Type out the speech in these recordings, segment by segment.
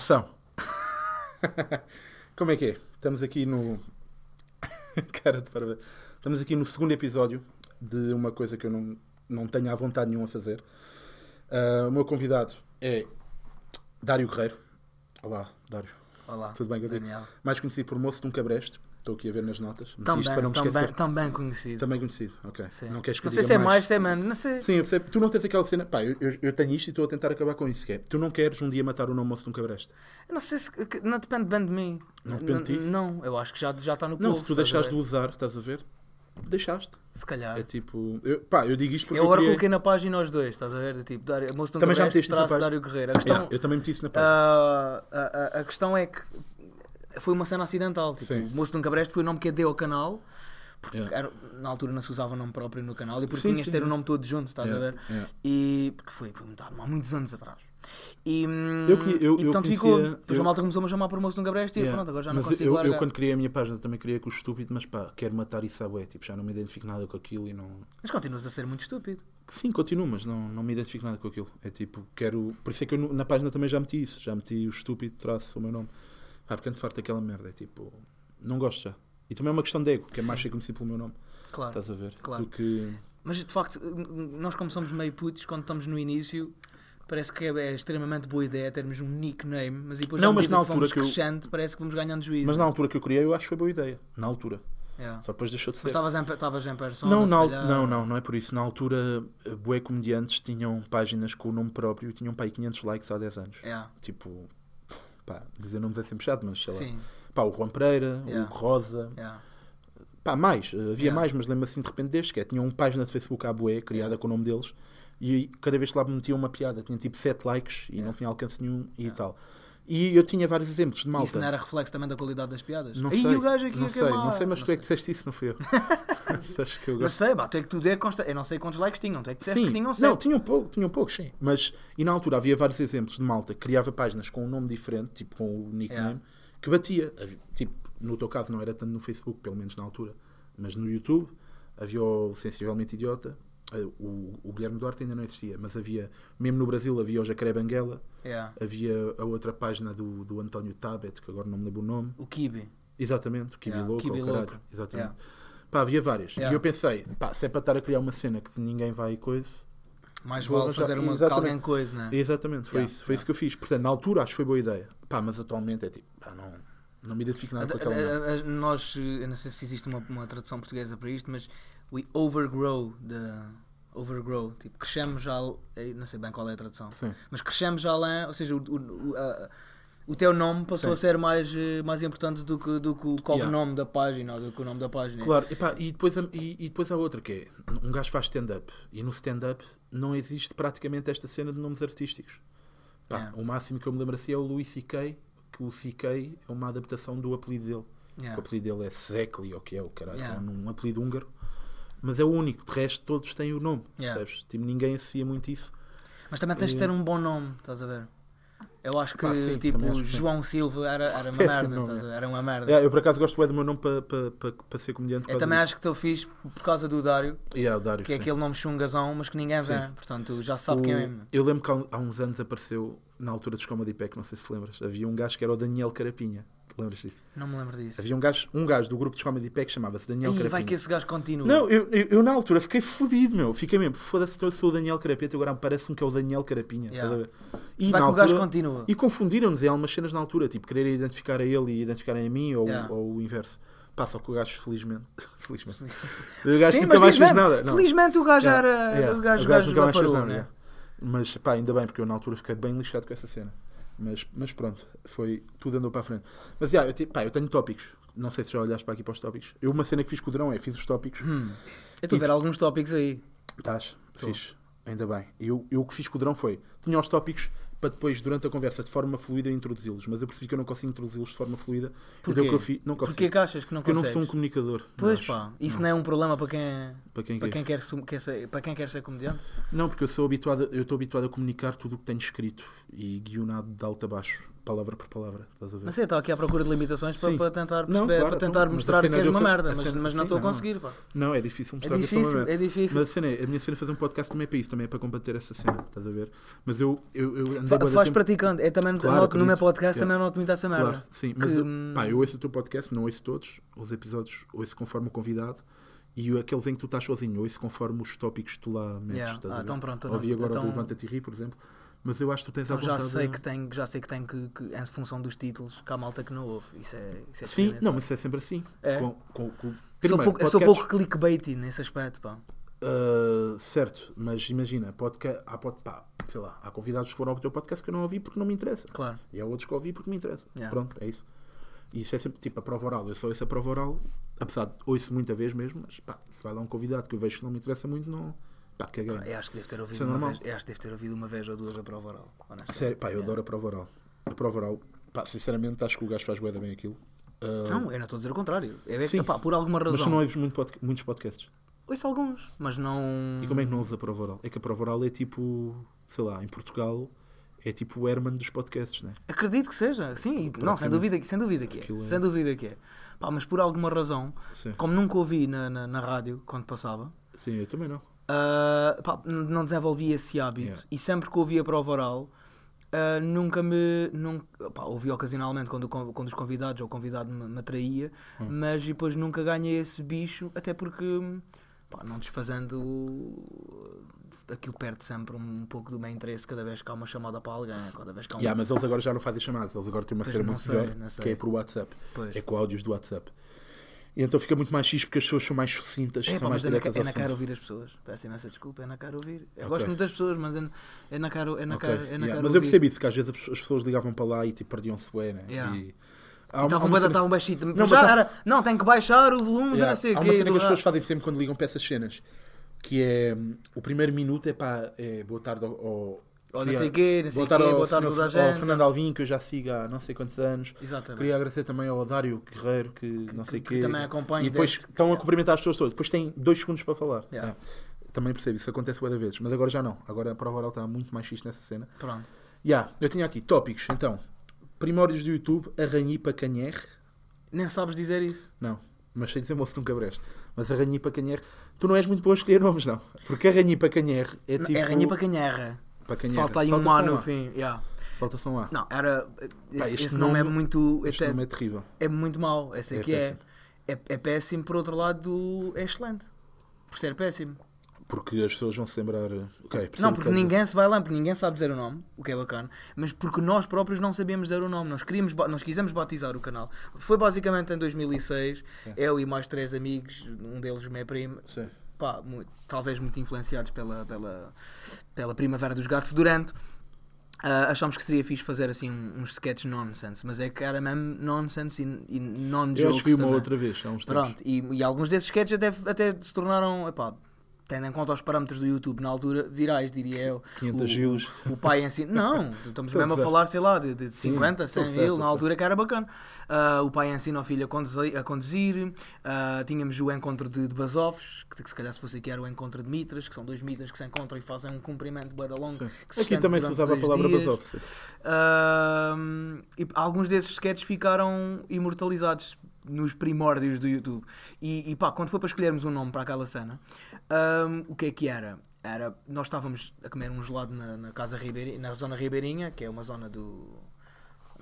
Ação! Como é que é? Estamos aqui no. Cara de parabéns. Estamos aqui no segundo episódio de uma coisa que eu não, não tenho à vontade nenhuma a fazer. Ah, o meu convidado é Dário Guerreiro. Olá, Dário. Olá, Tudo bem? Daniel. Mais conhecido por Moço de um Cabreste. Estou aqui a ver nas notas. Isto bem, para não me esquecer. tão bem conhecido. Também conhecido, ok. Sim. Não queres que Não sei se é mais, se é menos, não sei. Sim, eu percebo. Tu não tens aquela cena. Pá, eu, eu, eu tenho isto e estou a tentar acabar com isso. Que é, tu não queres um dia matar o nome moço de um cabreste. Eu não sei se. que- Não depende bem de mim. Não depende de ti? Não, eu acho que já, já está no Não, povo, se tu estás a deixares de ver? usar, estás a ver? Deixaste. Se calhar. É tipo. Eu, pá, eu digo isto porque eu agora criei- coloquei na página os dois, estás a ver? Tipo, Dário, moço de um Também já Cabreste, isso na traço página? Dário Guerreiro. A questão, Yeah, eu também meti isso na página. ah, a, a- a questão é que foi uma cena acidental. Tipo, Sim. o moço de um Cabreste foi o nome que eu dei ao canal. Porque Yeah. era- na altura não se usava o nome próprio no canal e porque Sim, tinhas de ter o nome todo junto, estás Yeah, a ver? yeah. E porque foi, foi muito, há muitos anos atrás. E, Eu eu- e eu portanto conhecia- ficou. Depois eu- a malta começou-me a chamar por moço de um Cabreste e eu, Yeah. pronto, agora já não Mas consigo eu, eu, quando criei a minha página, também criei com o estúpido, mas pá, quero matar isso à. Tipo, já não me identifico nada com aquilo e não. Mas continuas a ser muito estúpido. Sim, continuo, mas não, não me identifico nada com aquilo. É tipo, quero. Por isso é que eu na página também já meti isso. Já meti o estúpido, traço o meu nome. Pá, porque ando farto daquela merda. É tipo, não gosto já. E também é uma questão de ego, que é mais ser conhecido pelo meu nome. Claro. Estás a ver? Claro. Do que. Mas de facto, nós como somos meio putos, quando estamos no início, parece que é, é extremamente boa ideia termos um nickname, mas depois Não, mas na que altura que eu- crescendo, parece que vamos ganhando juízo. Mas na altura que eu criei, eu acho que foi boa ideia. Na altura. Yeah. Só depois deixou de ser. Mas estavas em, estavas em persona, Não, na calhar. não, não, não é por isso. Na altura, eh, bué comediantes tinham páginas com o nome próprio e tinham pá, aí 500 likes há 10 anos. Yeah. Tipo, pá, dizer nomes é sempre chato, mas sei lá. Sim, Pá, o Juan Pereira, Yeah. o Hugo Rosa, yeah. pá, mais. eh, Havia Yeah. mais, mas lembro assim de repente destes, que é, tinham uma página de Facebook à bué, criada com o nome deles, e cada vez que lá metiam uma piada, tinha tipo 7 likes e não tinha alcance nenhum e tal. E eu tinha vários exemplos de malta. Isso não era reflexo também da qualidade das piadas? Não Aí sei, o gajo aqui não a sei, não sei, mas tu é que sei. disseste isso, não fui eu. Acho que eu gosto. sei, pá, tu é que tudo é consta... Eu não sei quantos likes tinham, tu é que disseste Sim, que tinham não, sete. tinham, pouco, tinham poucos, sim. Mas, e na altura havia vários exemplos de malta que criava páginas com um nome diferente, tipo com o nickname, Yeah. que batia. Tipo, no teu caso não era tanto no Facebook, pelo menos na altura, mas no YouTube havia o Sensivelmente Idiota, o, o Guilherme Duarte ainda não existia, mas havia, mesmo no Brasil, havia o Jacaré Banguela, Yeah. havia a outra página do, do António Tabet, que agora não me lembro o nome. O Kibi. Exatamente, o Kibi Yeah, Louco, Kibi caralho. Louco. Exatamente. Yeah. Pá, havia várias. Yeah. E eu pensei, pá, se é para estar a criar uma cena que ninguém vai coisa. Mais vale arranjar- fazer uma Exatamente. alguém coisa, né? Exatamente, foi isso. Foi isso que eu fiz. Portanto, na altura acho que foi boa ideia. Pá, mas atualmente é tipo, pá, não, não me identifico nada com aquela. A- a- a- Nós, eh, eu não sei se existe uma, uma tradução portuguesa para isto, mas we overgrow the overgrow, tipo, crescemos já, eh, não sei bem qual é a tradução, Sim. mas crescemos já lá, ou seja, o, o, a- o teu nome passou Sim. a ser mais, mais importante do que, do que o cognome da página ou do que o nome da página. Claro, e, pá, e, depois, e, e depois há outra que é, um gajo faz stand-up e no stand-up não existe praticamente esta cena de nomes artísticos. Pá, Yeah. O máximo que eu me lembro assim é o Louis C.K., que o C.K. é uma adaptação do apelido dele. Yeah. O apelido dele é Zekli, ou que é o caralho, é um apelido húngaro. Mas é o único, de resto todos têm o nome, Yeah. percebes? Tipo, ninguém associa muito isso. Mas também tens de ter um bom nome, estás a ver? Eu acho que, Pá, sim, tipo, acho que. João Silva era, era uma Péssimo merda, nome, é. Era uma merda. Eu por acaso gosto bué do meu nome para pa, pa, pa ser comediante. Eu também disso. acho que estou fixe por causa do Dário, Yeah, o Dário, que é sim. aquele nome chungazão, mas que ninguém vê. Sim. Portanto, já sabe O- quem é. Eu lembro que há, uns anos apareceu, na altura dos Comedy Pack, não sei se lembras, havia um gajo que era o Daniel Carapinha. Lembras disso? Não me lembro disso. Havia um gajo, um gajo do grupo dos Comedy Pack que chamava-se Daniel Ih, Carapinha. vai que esse gajo continua. Não, eu, eu, eu na altura fiquei fodido, meu. Fiquei mesmo, foda-se, eu sou o Daniel Carapinha, agora parece-me que é o Daniel Carapinha. Yeah. estás a ver? E vai na que o gajo altura- continua. E confundiram-nos em algumas cenas na altura, tipo, querer identificar a ele e identificarem a mim ou, Yeah. ou o inverso. Pá, só que o gajo, felizmente. felizmente. O gajo Sim, nunca mais fez nada. Não. Felizmente o gajo Yeah, era. yeah. O gajo, O o gajo nunca mais fez nada, né? Mas pá, ainda bem, porque eu na altura fiquei bem lixado com essa cena. Mas, mas pronto, foi tudo andou para a frente. Mas yeah, eu, te- pá, eu tenho tópicos. Não sei se já olhaste para aqui para os tópicos. Eu uma cena que fiz com o Drão é fiz os tópicos. Hum. Eu estou a ver alguns tópicos aí. Estás? Fiz. Ainda bem. Eu, eu o que fiz com o Drão foi. Tinha os tópicos para depois, durante a conversa, de forma fluida, introduzi-los. Mas eu percebi que eu não consigo introduzi-los de forma fluida. Porquê? Então o que eu. Não consigo. Porquê que achas que não Porque eu não sou um comunicador. Pois Mas- pá, isso não. não. é um problema para quem, é- Para quem para quer. quem, quer, ser, para quem quer ser comediante? Não, porque eu sou habituado, eu estou habituado a comunicar tudo o que tenho escrito e guionado de alto a baixo, palavra por palavra. Estás a ver? Não sei, estou aqui à procura de limitações para, Sim. para tentar Não, perceber, claro, para tentar então, mas a mostrar que és uma merda, mas, mas não sim, estou a conseguir, pá. Não, é difícil É mostrar que eu sou uma difícil, merda. é difícil. Mas a cena é, a minha cena é fazer um podcast também é para isso, também é para combater essa cena, estás a ver? Mas eu, eu, eu andei Fa- Faz tempo- praticando, é também Claro, noto no meu podcast Yeah. também noto muito essa merda. Claro, sim, mas que, eu, hum, pá, eu ouço o teu podcast, não ouço todos, os episódios ouço conforme o convidado e o- aqueles em que tu estás sozinho, ouço conforme os tópicos que tu lá metes. Yeah. Ah, ver? então pronto, Ouvi agora então- do Levanta-te e ri, por exemplo, mas eu acho que tu tens então já sei de- que tem, já sei que tem que, que em função dos títulos, que há malta que não ouve. Isso é, isso é Sim, não, bom. mas isso é sempre assim. É. Com, com, com... sou Primeiro, pouco, eu sou podcasts- pouco clickbaity nesse aspecto, pá. Uh, certo, mas imagina, podca... há, pod... pá, sei lá, há convidados que foram ao teu podcast que eu não ouvi porque não me interessa. Claro. E há outros que ouvi porque me interessa. Yeah. Pronto, é isso. E isso é sempre tipo a prova oral. Eu só ouço a prova oral, apesar de ouço muita vez mesmo, mas pá, se vai lá um convidado que eu vejo que não me interessa muito, não. Pá, caguei. Eu acho que devo ter ouvido é uma normal. vez. Eu acho que devo ter ouvido uma vez ou duas a prova oral. honestamente. Sério, pá, eu Yeah. adoro a prova oral. A prova oral, pá, sinceramente, acho que o gajo faz bué bem aquilo. Uh, Não, eu não estou a dizer o contrário. É Sim. que, pá, por alguma razão. mas tu não ouves muito pod- muitos podcasts. Ouço alguns, mas não. E como é que não ouves a prova oral? É que a prova oral é tipo, sei lá, em Portugal é tipo o Herman dos podcasts, né? Acredito que seja, sim. Não, sem dúvida, que- sem dúvida que é. É- Sem dúvida que é. Pá, mas por alguma razão, Sim. como nunca ouvi na, na, na rádio quando passava, Sim, eu também não. Ah, pá, não desenvolvi esse hábito. Yeah. E sempre que ouvi a prova oral, ah, nunca me. Nunca, pá, ouvi ocasionalmente quando, quando os convidados ou o convidado me, me atraía, Hum. mas depois nunca ganhei esse bicho, até porque, pá, não desfazendo. Aquilo perde sempre um pouco do meu interesse cada vez que há uma chamada para alguém, cada vez que há um. Yeah, mas eles agora já não fazem chamadas, eles agora têm uma cena muito sei, melhor, que é por WhatsApp. Pois. É com áudios do WhatsApp. E então fica muito mais xixi porque as pessoas são mais sucintas, É, são pá, mais mas é na, diretas é na cara ouvir as pessoas. Peço imensa desculpa, é na cara ouvir. Eu Ok. gosto muito das pessoas, mas é, na- é na cara, é na Ok, cara, é na yeah, cara Mas eu ouvir. percebi isso, que às vezes as as pessoas ligavam para lá e tipo, perdiam-se bué, né? Yeah. E... Há uma- há Estavam uma cena- estavam baixito. Não, já há- era. Não, tem que baixar o volume Yeah, não sei Há o uma quê. cena do que as pessoas fazem sempre quando ligam para essas cenas, que é hum, o primeiro minuto é para é, boa tarde ao, Ou não sei o quê, não sei quê, ao senhor- toda a ao gente. Fernando Alvim, que eu já sigo há não sei quantos anos. Exatamente. Queria agradecer também ao Dário Guerreiro, que não sei o que quê. também acompanha E depois desde- estão a cumprimentar as pessoas todas. Depois têm dois segundos para falar. Yeah. É. Também percebo, isso acontece de vezes. Mas agora já não. Agora a prova oral está muito mais fixe nessa cena. Pronto. Yeah, eu tinha aqui tópicos, então. Primórdios do YouTube, Arranhipa Canher. Nem sabes dizer isso. Não, mas sei dizer moço de um cabreste. Mas Arranhipa Canher. Tu não és muito bom a escolher nomes, não. Porque Arranhipa Canher é tipo. Ranha para canherra. Para Canher. Falta aí só um A no fim. yeah. Falta só um A. Não, era. Esse, este esse nome, é nome- muito. Este nome é terrível. é muito mau. Esse É aqui é, péssimo. é. É péssimo, por outro lado, é excelente. Por ser péssimo. Porque as pessoas vão se lembrar. Ok, percebo Não, porque ninguém se vai lá, porque ninguém sabe dizer o nome, o que é bacana, mas porque nós próprios não sabíamos dizer o nome. Nós, queríamos, nós quisemos batizar o canal. Foi basicamente em 2006, Sim. eu e mais três amigos, um deles meu primo, Sim. Pá, mu- talvez muito influenciados pela, pela, pela Primavera dos Gatos Fedorento. ah, achámos que seria fixe fazer assim um- uns sketches nonsense, mas é que era mesmo nonsense e, e non-jokes Eu acho que vi uma outra vez, há uns tempos. Pronto, e, e alguns desses sketches até, até se tornaram, epá, tendo em conta os parâmetros do YouTube na altura, virais, diria eu. 500 o, views. O, o pai ensina. Não, estamos mesmo a falar, sei lá, de, de Sim, 50, estou a 100 gozar, mil, na altura que era bacana. Ah, o pai ensina o filho a conduzir. A conduzir. Ah, tínhamos o encontro de, de Basófs, que, que se calhar se fosse aqui era o encontro de Mitras, que são dois Mitras que se encontram e fazem um cumprimento bué da longo. Sim. que se Aqui também se usava a palavra dias. basófise. Ahm, e alguns desses sketches ficaram imortalizados nos primórdios do YouTube. E, e pá, quando foi para escolhermos um nome para aquela cena, ahm, o que é que era? Era, nós estávamos a comer um gelado na, na casa Ribeirinha, na zona Ribeirinha, que é uma zona do.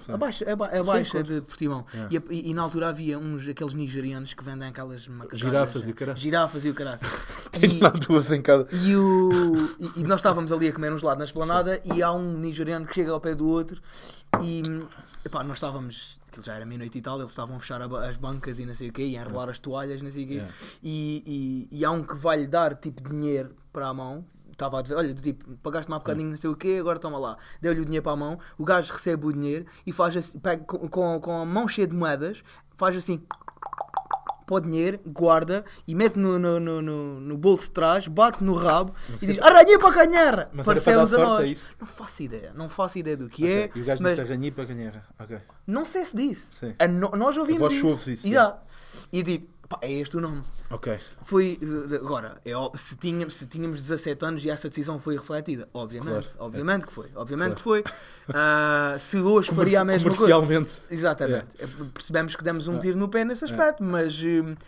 Abaixo, aba- abaixo claro. de, de Portimão. Yeah. E, e- e na altura havia uns aqueles nigerianos que vendem aquelas macacas. Girafas e o caralho. Girafas e o caralho. Tenho lá duas em cada. E, o, e, nós estávamos ali a comer um gelado na esplanada e há um nigeriano que chega ao pé do outro e epá, nós estávamos, aquilo já era meia-noite e tal, eles estavam a fechar a as bancas e não sei o quê, e a enrolar as toalhas, não sei o quê, Yeah. e, e, e há um que vai-lhe dar tipo dinheiro para a mão. Estava a dizer, olha, tipo, pagaste-me há bocadinho, não sei o quê, agora toma lá. Deu-lhe o dinheiro para a mão, o gajo recebe o dinheiro e faz assim, pega com, com, com a mão cheia de moedas, faz assim, para o dinheiro, guarda e mete no, no, no, no, no bolso de trás, bate no rabo e diz arranhei para canhar! Mas Parecemos a nós. é isso? Não faço ideia, não faço ideia do que Ok, é, E o gajo mas disse arranhi para ganhar. Ok. não sei se disse. No- nós ouvimos isso. isso, Já. E tipo, Pá, é este o nome. Ok. Foi, agora, é, se, tínhamos, se tínhamos 17 anos e essa decisão foi refletida, obviamente, Claro, obviamente que foi, obviamente Claro. que foi. Ah, se hoje faria a mesma coisa. Comercialmente. Exatamente. É, Percebemos que demos um tiro no pé nesse aspecto, mas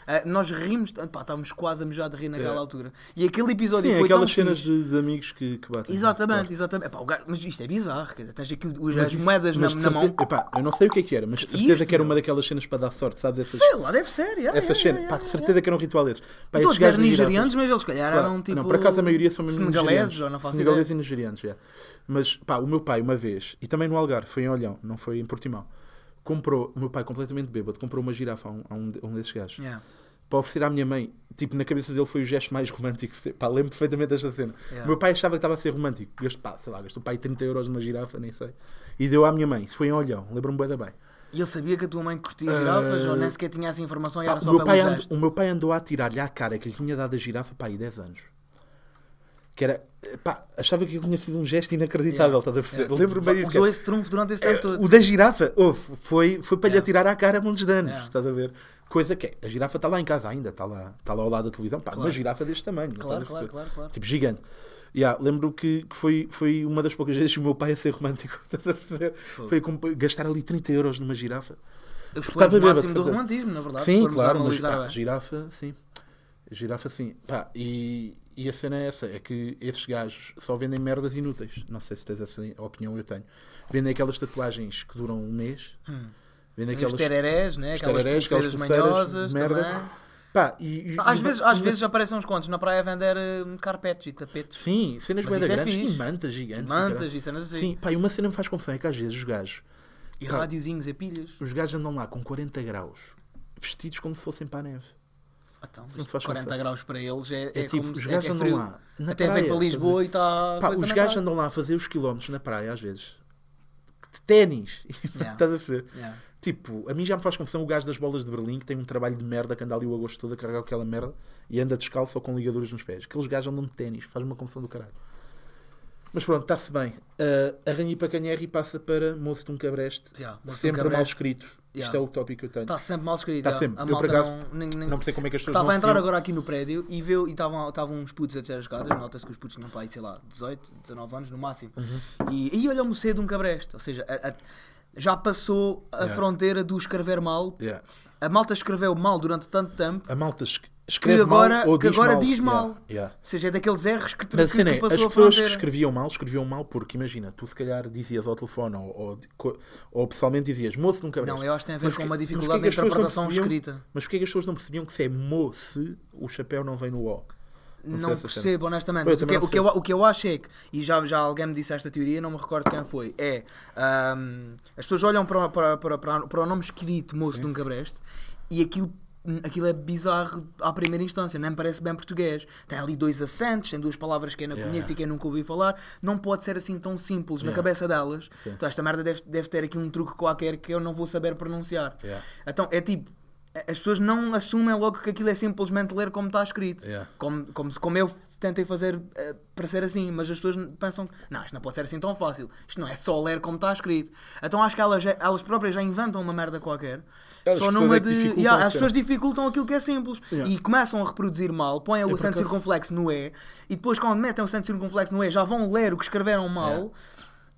ah, nós rimos, pá, estávamos quase a mejar de rir naquela É. altura. E aquele episódio Sim, foi aquelas cenas de, de amigos que, que batem. Exatamente, Claro. exatamente. Epá, gajo- mas isto é bizarro, quer dizer, tens aqui os- as isso- moedas na, de na mão. certeza- epá, eu não sei o que é que era, mas de certeza Isto, que era uma daquelas cenas para dar sorte, sabes? Essas, Sei lá, deve ser. yeah, essas yeah, yeah, pá, de certeza que era um ritual desses. Pá, Estou a dizer nigerianos, mas eles calhar Claro. eram tipo. Não, por acaso a maioria são mesmo senegaleses, nigerianos. ou não faço Senegaleses ideia. e nigerianos, já. Mas pá, o meu pai, uma vez, e também no Algarve, foi em Olhão, não foi em Portimão, comprou, o meu pai completamente bêbado, comprou uma girafa a um, um, a um desses gajos. Yeah, Para oferecer à minha mãe, tipo, na cabeça dele foi o gesto mais romântico. Pá, lembro perfeitamente desta cena. Yeah. O meu pai achava que estava a ser romântico. Gastou, pá, sei lá, gastou pai 30 euros numa girafa, nem sei. E deu à minha mãe. Isso foi em Olhão, lembro-me bem da bem. E ele sabia que a tua mãe curtia girafas Ah, ou nem sequer tinha essa informação e Pá, era o, só meu pelo pai and- o meu pai andou a tirar-lhe à cara que lhe tinha dado a girafa, pá, aí 10 anos. Que era, pá, achava que tinha sido um gesto inacreditável, estás a perceber? Yeah, Lembro-me disso. Usou cara. esse trunfo durante esse É, tempo todo. o da girafa, houve, foi, foi para lhe Yeah. atirar à cara montes de anos, Yeah. estás a ver? Coisa que é, a girafa está lá em casa ainda, está lá, está lá ao lado da televisão, pá, Claro. uma girafa deste tamanho, não Claro, claro, claro, claro. Tipo, gigante. Yeah, lembro que, que foi, foi uma das poucas vezes que o meu pai a ser romântico, estás a perceber? Foi com- gastar ali 30 euros numa girafa. Eu Estava o máximo do romantismo, na verdade. Sim, claro, mas pá, girafa, sim. Girafa, sim. Pá, e, e a cena é essa: é que esses gajos só vendem merdas inúteis. Não sei se tens essa opinião, eu tenho. Vendem aquelas tatuagens que duram um mês. Hum. Vendem Os aquelas. tererés, né? os aquelas tererés, pulseiras manhosas merda. também. Pá, e, Às e- vezes, às vezes aparecem uns contos na praia a vender eh, carpetes e tapetes. Sim, cenas bem é grandes fixe. e mantas gigantes. Mantas e cenas assim. Sim, pá, e uma cena me faz confusão é que às vezes os gajos, E Pá. rádiozinhos e pilhas. os gajos andam lá com 40 graus, vestidos como se fossem para a neve. Então, Não faz 40 confusão. graus para eles é, É, é, tipo, como os gajos é, é andam lá. Até praia, vem para? Lisboa e está. Pá, os gajos andam lá a fazer os quilómetros na praia, às vezes, de ténis. Yeah. Estás a ver? Yeah. Tipo, a mim já me faz confusão o gajo das bolas de Berlim que tem um trabalho de merda que anda ali o agosto todo a carregar aquela merda e anda descalço ou com ligaduras nos pés. Aqueles gajos andam de ténis, faz uma confusão do caralho. Mas pronto, está-se bem. Uh, a Rainha para Canherri passa para Moço de um Cabreste. Yeah, de um sempre mal escrito. Isto Yeah. é o tópico que eu tenho. Está sempre mal escrito. Tá já. sempre. A Eu, por malta acaso, não, nem, nem- Não sei como é que as pessoas Estava a entrar agora aqui no prédio e viu e estavam uns putos a descer as escadas. Nota-se que os putos tinham pai, sei lá, 18, 19 anos no máximo. Uhum. E, e olha-me cedo um cabreste. Ou seja, a- a- já passou a Yeah. fronteira do escrever mal. Yeah. A malta escreveu mal durante tanto tempo. A malta es- escreve agora- mal ou que diz agora mal. diz Yeah, mal. yeah. Ou seja, é daqueles erros que, te- Mas que, cena que é, passou as a pessoas que escreviam mal, escreviam mal porque, imagina, tu se calhar dizias ao telefone ou, ou, ou pessoalmente dizias moço nunca Não, eu acho que tem a ver Mas com que- uma dificuldade na que interpretação percebiam- escrita. Mas porquê que as pessoas não percebiam que se é moço, o chapéu não vem no O? Não percebo, honestamente. Pois, o, que, não o, que eu, o que eu acho é que, e já, já alguém me disse esta teoria, não me recordo quem foi, é ahm, as pessoas olham para, o- para, para, para, para o nome escrito moço Sim. de um cabreste e aquilo, aquilo é bizarro à primeira instância, nem parece bem português. Tem ali dois acentos, tem duas palavras que eu não Yeah. conheço e que eu nunca ouvi falar. Não pode ser assim tão simples na Yeah. cabeça delas. Sim. Então esta merda deve, deve ter aqui um truque qualquer que eu não vou saber pronunciar. Yeah. Então é tipo. As pessoas não assumem logo que aquilo é simplesmente ler como está escrito. Yeah. Como, como, como eu tentei fazer eh, para ser assim, mas as pessoas pensam que não, isto não pode ser assim tão fácil. Isto não é só ler como está escrito. Então acho que elas, elas próprias já inventam uma merda qualquer. Elas só numa é de. Yeah, as pessoas dificultam aquilo que é simples Yeah. e começam a reproduzir mal, põem o por acento acaso- circunflexo no E e depois, quando metem o acento circunflexo no E, já vão ler o que escreveram mal.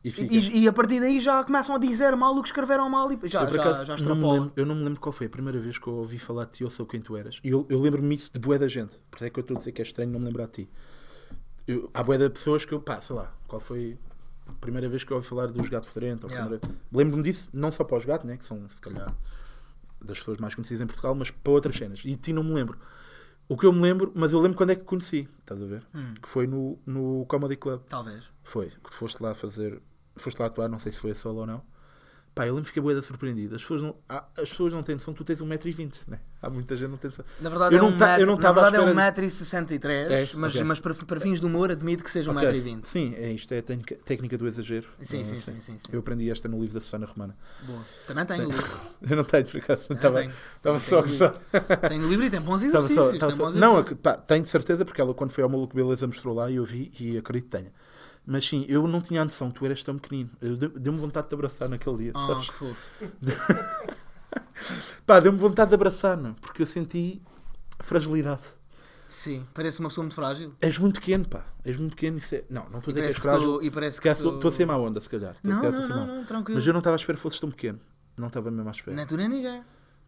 E. E, e a partir daí já começam a dizer mal o que escreveram mal e já, eu, já, acaso, já extrapolam. lembro, eu não me lembro qual foi a primeira vez que eu ouvi falar de ti ou sobre quem tu eras. E eu, eu lembro-me isso de bué da gente. Por isso é que eu estou a dizer que é estranho não me lembrar de ti. Eu, há bué de pessoas que eu, pá, sei lá, qual foi a primeira vez que eu ouvi falar dos gatos fedorento? Yeah. primeira... Lembro-me disso, não só para os gatos, né, que são, se calhar, das pessoas mais conhecidas em Portugal, mas para outras cenas. E de ti não me lembro. O que eu me lembro, mas eu lembro quando é que conheci, estás a ver? Hum. Que foi no, no Comedy Club. Talvez. Foi, que tu foste lá fazer, foste lá atuar, não sei se foi a solo ou não. Pá, eu lembro que fiquei boeda surpreendido. As pessoas não, há- as pessoas não têm noção, tu tens 1,20m, né? Há muita gente que não tem noção. Na verdade, Eu é não um ta- eu não na verdade é espera 1,63m, É? mas, Ok. mas para, para fins de humor admito que seja Ok. 1,20m. Sim, é isto, é a técnica, técnica do exagero. Sim, Ah, sim, sim, sim, sim. Eu aprendi esta no livro da Susana Romana. Boa. Também tenho Sim. livro. Eu não tenho, por acaso. Ah, Estava tenho. estava Tenho só a o gozar. Tenho livro e tem bons exercícios. só- tem só- bons Não, exercícios. pá, tenho de certeza, porque ela, quando foi ao Maluco Beleza, mostrou lá e eu vi e acredito que tenha. Mas sim, eu não tinha a noção, tu eras tão pequenino. Eu deu- Deu-me vontade de te abraçar naquele dia. Ah, sabes? que fofo. Pá, deu-me vontade de abraçar, não? porque eu senti Fragilidade. Sim, parece uma pessoa muito frágil. És muito pequeno, pá. És muito pequeno. Isso é... Não, não estou a dizer que és que frágil. tô- e parece que Estou estou a ser má onda, se calhar. Não, não, não, não, tranquilo. Mas eu não estava à espera que fosses tão pequeno. Não estava mesmo à espera. Nem tu nem ninguém.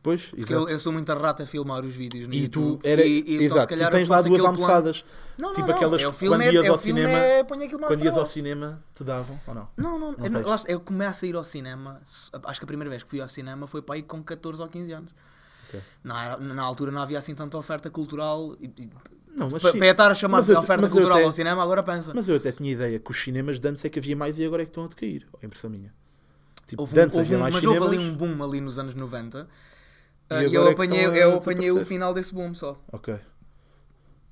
Pois, exato. eu, eu sou muito rata a filmar os vídeos no E tu, YouTube. era, e, e, então, exato, se calhar, tu tens lá duas almofadas, Não, não, tipo não. aquelas é que quando é- ias é ao cinema- é- quando ias ao cinema, te davam ou não? Não, não, Não eu, eu começo a ir ao cinema, acho que a primeira vez que fui ao cinema foi para aí com 14 ou 15 anos. Ok. Não era- na altura não havia assim tanta oferta cultural. E, e, Não, mas para, sim. para estar a chamar de oferta mas cultural até- ao cinema, agora pensa. Mas eu até tinha ideia que os cinemas de antes é que havia mais e agora é que estão a decair. É impressão minha. Tipo, Houve um- houve um- mas cinemas. houve ali um boom ali nos anos 90. E ah, E, eu é apanhei, a eu apanhei o final desse boom só. Ok.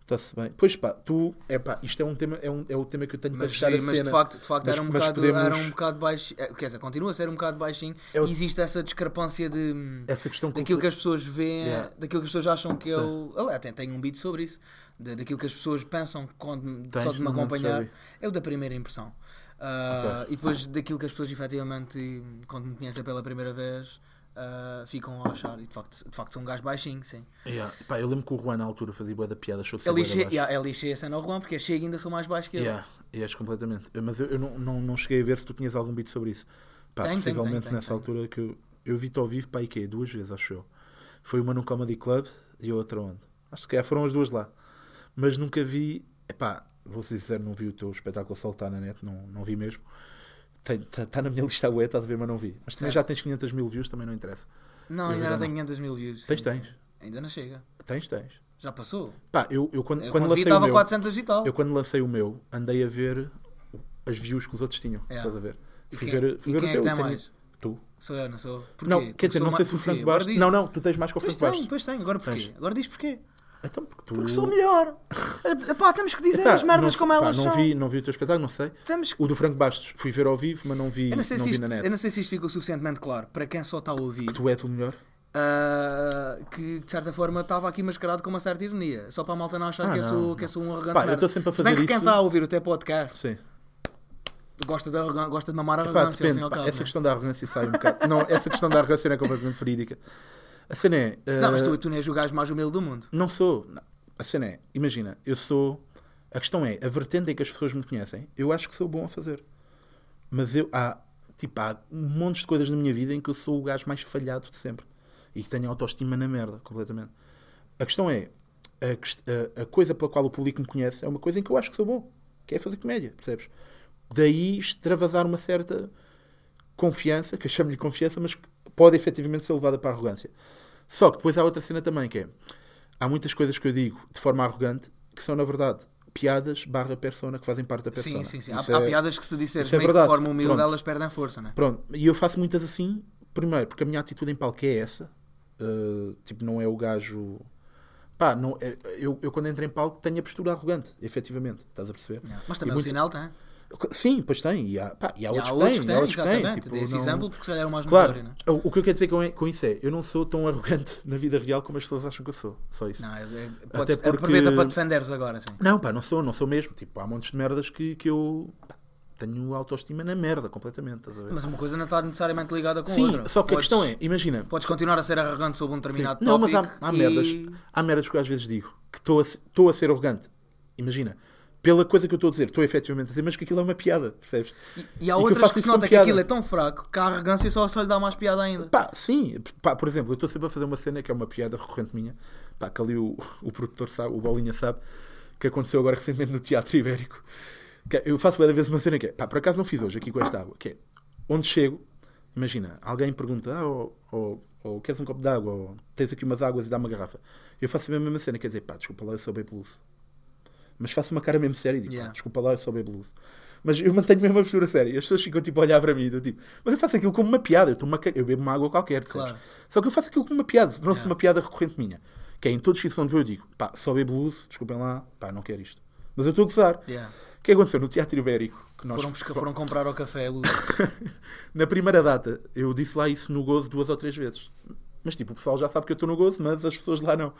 Está-se bem. Pois pá, tu. É pá, isto é um tema, é, um, é o tema que eu tenho para Mas, fechar a sim, mas cena. de facto, de facto Mas- era, um bocado, podemos- era um bocado baixo. eh, Quer dizer, continua a ser um bocado baixinho. É o- E existe essa discrepância de. Essa questão daquilo que as pessoas veem, Yeah. daquilo que as pessoas acham que é. Aliás, até tenho um beat sobre isso. Da- daquilo que as pessoas pensam quando, Tens? só de me acompanhar. É o da primeira impressão. Ah, E depois daquilo que as pessoas efetivamente, quando me conhecem pela primeira vez, ah, ficam a achar. E de facto, de facto sou um gajo baixinho, sim. Yeah. Pá, eu lembro que o Juan na altura fazia boa da piada, achou de ser É baixo. yeah, é lixei a cena ao Juan, porque achei que ainda sou mais baixo que ele. Yeah, és completamente. Mas eu, eu não, não, não cheguei a ver se tu tinhas algum beat sobre isso. Pá, tenho, possivelmente tenho, nessa tenho. altura que eu, eu vi-te ao vivo, pá, e quê? Duas vezes, acho eu. Foi uma no Comedy Club e a outra onde? Acho que é, foram as duas lá. Mas nunca vi, epá, vou ser sincero, não vi o teu espetáculo saltar na net, não, não vi mesmo. Está tá na minha lista web, estás a ver, mas não vi. Mas também Certo. já tens 500 mil views, também não interessa. Não, Eu ainda não tenho 500 mil views. Tens, Sim, tens. sim. Ainda não chega. Tens, tens. Já passou. Pá, eu, eu quando, Eu quando quando vi lancei o estava meu, 400 e tal. eu quando lancei o meu, andei a ver as views que os outros tinham. Yeah. Estás a ver? E Fui quem, ver, fui e ver quem o é que teu. tem tenho- mais? Tu. Sou eu, não sou? Porquê? Não, quer dizer, não sei se o? Franco Bastos. Não, não, tu tens mais que o Pois Franco Bastos. tenho, pois tenho. Agora porquê? Tens. Agora diz porquê. Então, porque tu. Porque sou melhor. Epá, temos que dizer Epá, as merdas não, como pá, elas não são. vi, não vi o teu espetáculo, não sei. Temos. O do Franco Bastos fui ver ao vivo, mas não vi, eu, não sei não se vi isto, na net. eu não sei se isto ficou suficientemente claro para quem só está a ouvir. Que tu és o melhor. ah, que de certa forma estava aqui mascarado com uma certa ironia. Só para a malta não achar Ah, que, eu não, sou, não. que eu sou um arrogante. Pá, eu estou sempre a Se bem fazer que quem isso- está a ouvir o teu podcast Sim. gosta de, arrogan- gosta de mamar a Epá, arrogância. ao fim depende. ao pá, cabo, essa não é? questão da arrogância sai um bocado. Não, essa questão da arrogância não é completamente verídica. A cena é. Não, mas eh, tu, tu nem és o gajo mais humilde do mundo. Não sou. não. A cena é, imagina, eu sou. A questão é, a vertente em que as pessoas me conhecem, eu acho que sou bom a fazer. Mas eu há, tipo, há um monte de coisas na minha vida em que eu sou o gajo mais falhado de sempre. E que tenho autoestima na merda, completamente. A questão é, a- a coisa pela qual o público me conhece é uma coisa em que eu acho que sou bom, que é fazer comédia, percebes? Daí extravasar uma certa confiança, que eu chamo-lhe confiança, mas que pode efetivamente ser levada para a arrogância. Só que depois há outra cena também, que é há muitas coisas que eu digo de forma arrogante que são, na verdade, piadas barra persona que fazem parte da persona. Sim, sim, sim. Há, Isso há é- piadas que se tu disseres é de forma humilde, Pronto. elas perdem força, não é? Pronto, e eu faço muitas assim, primeiro, porque a minha atitude em palco é essa. Uh, tipo, não é o gajo. Pá, não, é- eu, eu quando entro em palco tenho a postura arrogante, efetivamente, estás a perceber? Mas também E o muito- sinal tem. Sim, pois tem, e há, pá, e há E outros há outros que têm, outros que têm. Tipo, Dei esse não- exemplo porque se calhar é o mais Claro, notório, não é? o, que eu quero dizer com, com isso é, eu não sou tão arrogante na vida real como as pessoas acham que eu sou. Só isso. Não, é, é, Até porque- aproveita para defenderes agora, sim. Não, pá, não sou, não sou mesmo. Tipo, há montes de merdas que, que eu pá, tenho autoestima na merda, completamente. A? Mas uma coisa não está necessariamente ligada com a Sim, outra. só que a Podes- questão é, imagina, Podes continuar a ser arrogante sobre um determinado Sim. Não, mas há, há e- merdas, há merdas que eu às vezes digo que estou a, estou a ser arrogante. Imagina, pela coisa que eu estou a dizer, estou efetivamente a dizer, mas que aquilo é uma piada, percebes? E, e há E que outras que, isso se nota que piada. aquilo é tão fraco que a arrogância só, só lhe dá mais piada ainda. Pá, sim, pá, por exemplo, eu estou sempre a fazer uma cena que é uma piada recorrente minha, pá, que ali o, o produtor sabe, o Bolinha sabe, que aconteceu agora recentemente no Teatro Ibérico. Que eu faço cada vez uma cena que é, pá, por acaso não fiz hoje aqui com esta água, que é, onde chego, imagina, alguém pergunta, ah, ou, ou, ou queres um copo de água, ou tens aqui umas águas e dá uma garrafa. Eu faço a mesma cena, quer dizer, pá, desculpa lá, eu sou bebeluso. Mas faço uma cara mesmo séria e digo, Yeah. pá, desculpa lá, eu sou bebeluso. Mas eu mantenho mesmo a postura séria. As pessoas ficam tipo a olhar para mim. Tipo, mas eu faço aquilo como uma piada. Eu, uma, eu bebo uma água qualquer. Claro. Só que eu faço aquilo como uma piada. Não Yeah. uma piada recorrente minha. Que é em todos os sítios onde eu digo, pá, só bebo luz, desculpem lá, pá, não quero isto. Mas eu estou a gozar. Yeah. O que aconteceu no Teatro Ibérico? Que nós Foram, foram comprar ao café luz. Na primeira data, eu disse lá isso no gozo duas ou três vezes. Mas tipo, o pessoal já sabe que eu estou no gozo, mas as pessoas lá não.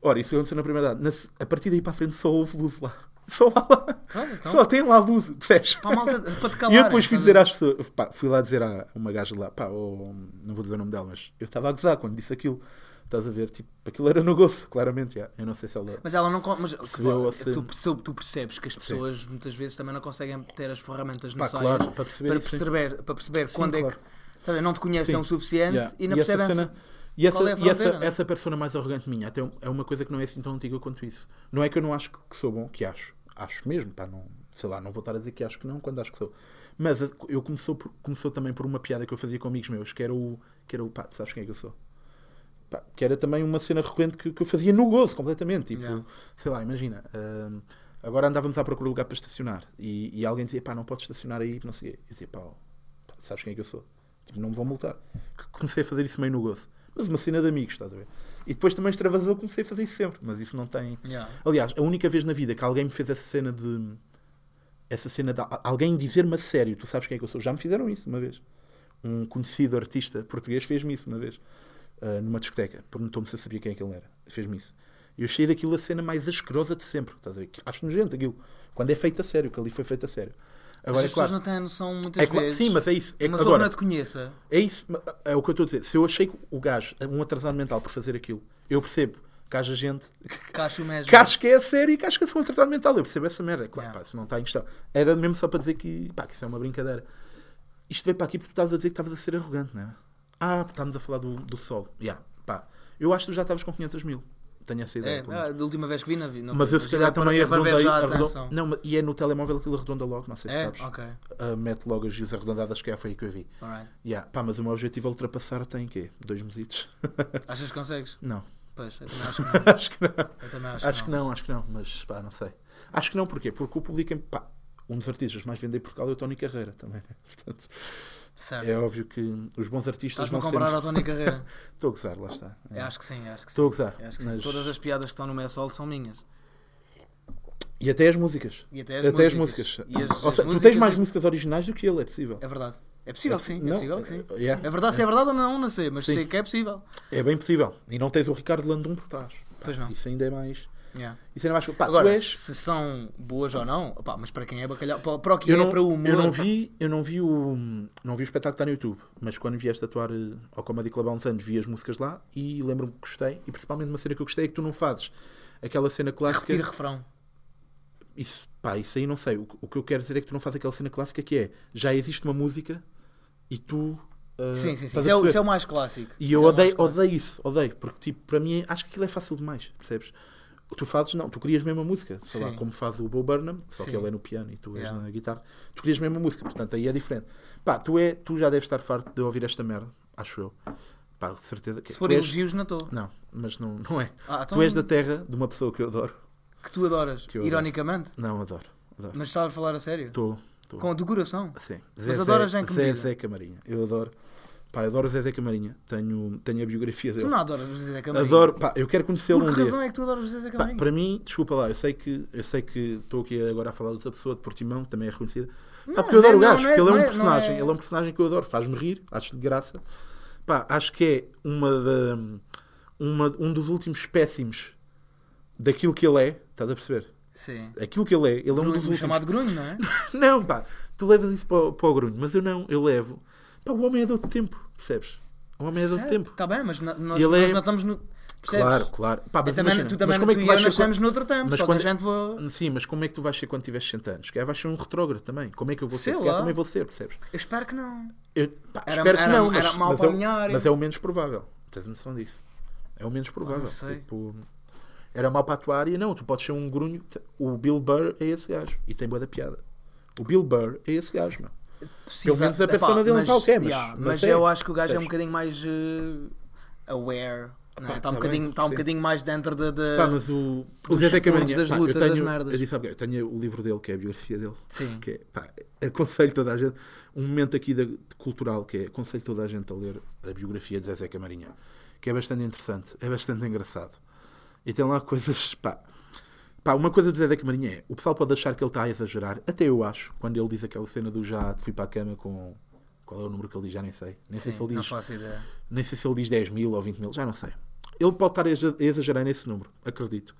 Ora, isso aconteceu na primeira data. Na a partir daí para a frente só houve luz lá. Só lá. Olha, então. Só tem lá luz, percebes? Para, malta, para te E calar. eu depois fui dizer às pessoas, pá, fui lá dizer a uma gaja lá, pá, oh, não vou dizer o nome dela, mas eu estava a gozar quando disse aquilo. Estás a ver? Tipo, aquilo era no gozo, claramente. já. Eu não sei se ela. Mas ela não. Mas, claro, tu, tu percebes que as pessoas muitas vezes também não conseguem ter as ferramentas Pá, necessárias claro, para perceber para sim. perceber, para perceber Sim, quando é claro. que. Estás a ver, não te conhecem Sim. o suficiente Yeah. e não essa percebem. E essa, é e essa, essa persona mais arrogante minha, até é uma coisa que não é assim tão antiga quanto isso. Não é que eu não acho que sou bom, que acho. Acho mesmo, pá, não, sei lá, não vou estar a dizer que acho que não quando acho que sou. Mas eu começou, por- começou também por uma piada que eu fazia com amigos meus, que era o, que era o pá, tu sabes quem é que eu sou? Pá, que era também uma cena recorrente que, que eu fazia no gozo completamente. Tipo, Yeah. sei lá, imagina. hum, agora andávamos à procura de lugar para estacionar e, e alguém dizia, pá, não podes estacionar aí, não sei. Eu dizia, pá, ó, pá, sabes quem é que eu sou? Tipo, não me vão multar. Comecei a fazer isso meio no gozo. Mas uma cena de amigos, estás a ver? E depois também extravasou, comecei a fazer isso sempre. Mas isso não tem. Yeah. Aliás, a única vez na vida que alguém me fez essa cena de. Essa cena de alguém dizer-me a sério, tu sabes quem é que eu sou? Já me fizeram isso uma vez. Um conhecido artista português fez-me isso uma vez. ah, numa discoteca. Perguntou-me se eu sabia quem é que ele era. Fez-me isso. E eu achei daquilo a cena mais asquerosa de sempre. Estás a ver? Acho nojento aquilo. Quando é feito a sério, que ali foi feito a sério. Agora, as é claro. pessoas não têm noção muitas É claro- vezes. sim, mas é isso. É, que uma agora, não te conheça. é isso, é o que eu estou a dizer. Se eu achei que o gajo é um atrasado mental por fazer aquilo, eu percebo que haja gente Cacho mesmo. que acho que é a sério e que acho que é só um atrasado mental. Eu percebo essa merda. Claro, Yeah. pá, se não está em questão. Era mesmo só para dizer que, pá, que isso é uma brincadeira. Isto veio para aqui porque tu estavas a dizer que estavas a ser arrogante, não é? Ah, estávamos a falar do, do sol. Yeah, pá. Eu acho que tu já estavas com 500 mil. Tenho essa ideia. É, ah, da última vez que vi, não vi. Não mas eu se calhar é também é arredondei. já a arredon- atenção. Não, mas- e é no telemóvel aquilo arredonda logo, não sei se É? sabes. Ok. Ah, mete logo as views arredondadas que é, foi aí que eu vi. Alright. Yeah. Pá, mas o meu objetivo é ultrapassar tem quê? Dois mesitos? Achas que consegues? Não. Pois, eu também acho que não. acho que não. Eu também acho, Acho que não, acho que não, mas pá, não sei. Acho que não, porquê? Porque o público, em- pá, um dos artistas mais vendem em Portugal é o Tony Carreira também. né? Portanto, Certo. é óbvio que os bons artistas Estás-me vão comparar ser. ao Tony Carreira? Estou a gozar, lá está. É. Eu acho que sim, acho que sim. Estou a gozar. Eu acho que mas- Todas as piadas que estão no meu solo são minhas. E até as músicas. E até as até as músicas. músicas. E as- as seja, tu músicas tens mais é- músicas originais do que ele, é possível. É verdade. É possível que sim. É Não, possível que sim. yeah. É verdade, se é verdade ou não, não sei, mas Sim. sei que é possível. É bem possível. E não tens o Ricardo Landum por trás. Pois não. Isso ainda é mais. Yeah. Isso ainda mais. Pá, tu Agora, és- se são boas ou não, opá, mas para quem é bacalhau, para, para o que Eu é não, para o humor. eu não vi, eu não vi o não vi o espetáculo que está no YouTube, mas quando vieste atuar eh, ao Comedy Club há uns anos, vi as músicas lá e lembro-me que gostei, e principalmente uma cena que eu gostei é que tu não fazes aquela cena clássica. Repetir refrão. Isso, pá, isso aí não sei. O, que- o que eu quero dizer é que tu não fazes aquela cena clássica que é já existe uma música e tu eh, Sim, sim, sim. Isso é, isso é o mais clássico. E Isso eu é odeio, clássico. odeio isso, odeio, porque tipo, para mim acho que aquilo é fácil demais, percebes? Que tu fazes, não, tu crias mesmo a música, sei lá, Sim. como faz o Bo Burnham, só Sim. que ele é no piano e tu és Yeah. na guitarra, tu crias mesmo a música, portanto aí é diferente. Pá, tu, é, tu já deves estar farto de ouvir esta merda, acho eu. Pá, certeza que Se for és... elogios, não estou. Não, mas não, não é. Ah, então, Tu és da terra de uma pessoa que eu adoro. que tu adoras, que eu adoro. ironicamente. Não, adoro. adoro. Mas estás a falar a sério? Estou. Com do coração. Sim. Mas adoras em que medida? Zezé Camarinha. Eu adoro. Pá, adoro o Zezé Camarinha. Tenho, tenho a biografia dele. Tu não adoras o Zé Camarinha. Adoro, pá, eu quero conhecê-lo Por um que dia. razão é que tu adoras o Zé Pá, Camarinha? para mim, desculpa lá, eu sei que eu sei que estou aqui agora a falar de outra pessoa de Portimão, que também é reconhecida. Pá, Não, porque eu adoro o não, gajo, não é- porque ele é um é- personagem, é- ele é um personagem que eu adoro, faz-me rir, acho de graça. Pá, acho que é uma da, uma, um dos últimos espécimes daquilo que ele é, estás a perceber? Sim. Aquilo que ele é, ele é um Grunho, dos últimos. chamado grunho, não é? Não, pá, tu levas isso para, o- para o grunho, mas eu não, eu levo. Pá, o homem é de outro tempo, percebes? O homem é de outro tempo. Está bem, mas nós, Ele nós é- não estamos no... Percebes? Claro, claro. Pá, Eu mas também, imagina, tu também, mas como é que tu vais ser nascemos noutro tempo, mas só quando- que a gente vou... Sim, mas como é que tu vais ser quando tiveres 60 anos? Que vais ser um retrógrado também. Como é que eu vou Sei ser? Se calhar lá. também vou ser, percebes? Eu espero que não. Eu, pá, Era- espero que era- não, mas, era mau mas, para é, a o- minha área. mas é o menos provável. Tens noção disso? É o menos provável. Sei. Tipo, era mau para a tua área. Não, tu podes ser um grunho. O Bill Burr é esse gajo. E tem boa da piada. O Bill Burr é esse gajo, meu. Possível. menos a persona dele não está o que é, mas- yeah, mas eu acho que o gajo é um bocadinho mais eh, aware. Não? Pá, Está um, tá bocadinho, está um sim. bocadinho mais dentro da. da- Pá, mas o, o dos Zé Camarinha, das pá, lutas, eu das tenho, merdas. eu disse, sabe, eu tenho o livro dele, que é a biografia dele. Sim. Que é, pá, aconselho toda a gente, um momento aqui de cultural, que é, aconselho toda a gente a ler a biografia de Zezé Camarinha, que é bastante interessante, é bastante engraçado. E tem lá coisas, pá, pá uma coisa do Zezé Camarinha é, o pessoal pode achar que ele está a exagerar, até eu acho, quando ele diz aquela cena do já fui para a cama com, qual é o número que ele diz, já nem sei, nem sei Sim, se ele não diz, faço ideia. nem sei se ele diz 10 mil ou 20 mil, já não sei. Ele pode estar a exa- a exagerar nesse número, acredito.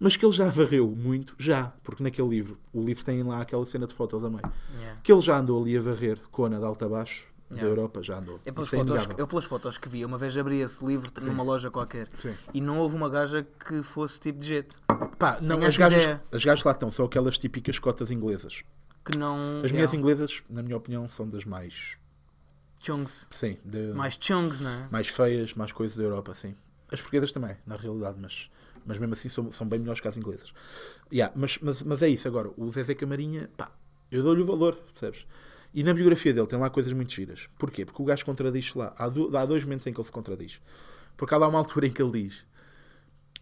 Mas que ele já varreu muito, já, porque naquele livro, o livro tem lá aquela cena de fotos a meio, Yeah. que ele já andou ali a varrer Cona de alto a baixo, da Yeah. Europa já andou. Eu pelas, Isso é fotos, eu pelas fotos que vi, uma vez abri esse livro numa loja qualquer Sim. e não houve uma gaja que fosse tipo de jeito. Pá, não, as gajas, ideia. as gajas lá estão, são aquelas típicas cotas inglesas. Que não. As mulheres yeah. inglesas, na minha opinião, são das mais. Chungs. Sim, de- Mais chungs, não é? mais feias, mais coisas da Europa, sim. As portuguesas também, na realidade, mas, mas mesmo assim são, são bem melhores que as inglesas. Yeah, mas, mas, mas é isso agora. O Zezé Camarinha, pá, eu dou-lhe o valor, percebes? E na biografia dele tem lá coisas muito giras. Porquê? Porque o gajo contradiz lá. Há, do- há dois momentos em que ele se contradiz. Porque há lá uma altura em que ele diz.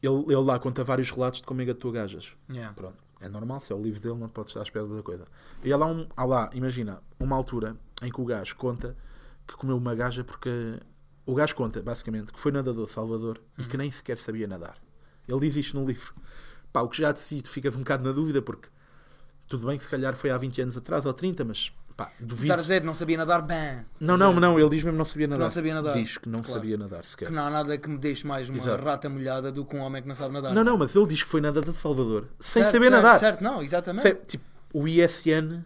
Ele, ele lá conta vários relatos de como engatou gajas. Yeah. Pronto, é normal, se é o livro dele, não podes estar à espera de outra coisa. E há lá, um, há lá, imagina, uma altura em que o gajo conta que comeu uma gaja porque. O gajo conta, basicamente, que foi nadador de Salvador e que nem sequer sabia nadar. Ele diz isto no livro. Pá, o que já de si tu ficas um bocado na dúvida, porque tudo bem que se calhar foi há 20 anos atrás ou 30, mas pá, duvido. A dizer, não sabia nadar bem. Não, não, não, ele diz mesmo que não sabia nadar. não sabia nadar. Diz que não Claro. sabia nadar sequer. Que não há nada que me deixe mais uma Exato. rata molhada do que um homem que não sabe nadar. Não, não, mas ele diz que foi nadador de Salvador sem Certo, saber certo, nadar. Certo, não, exatamente. Tipo, o ISN.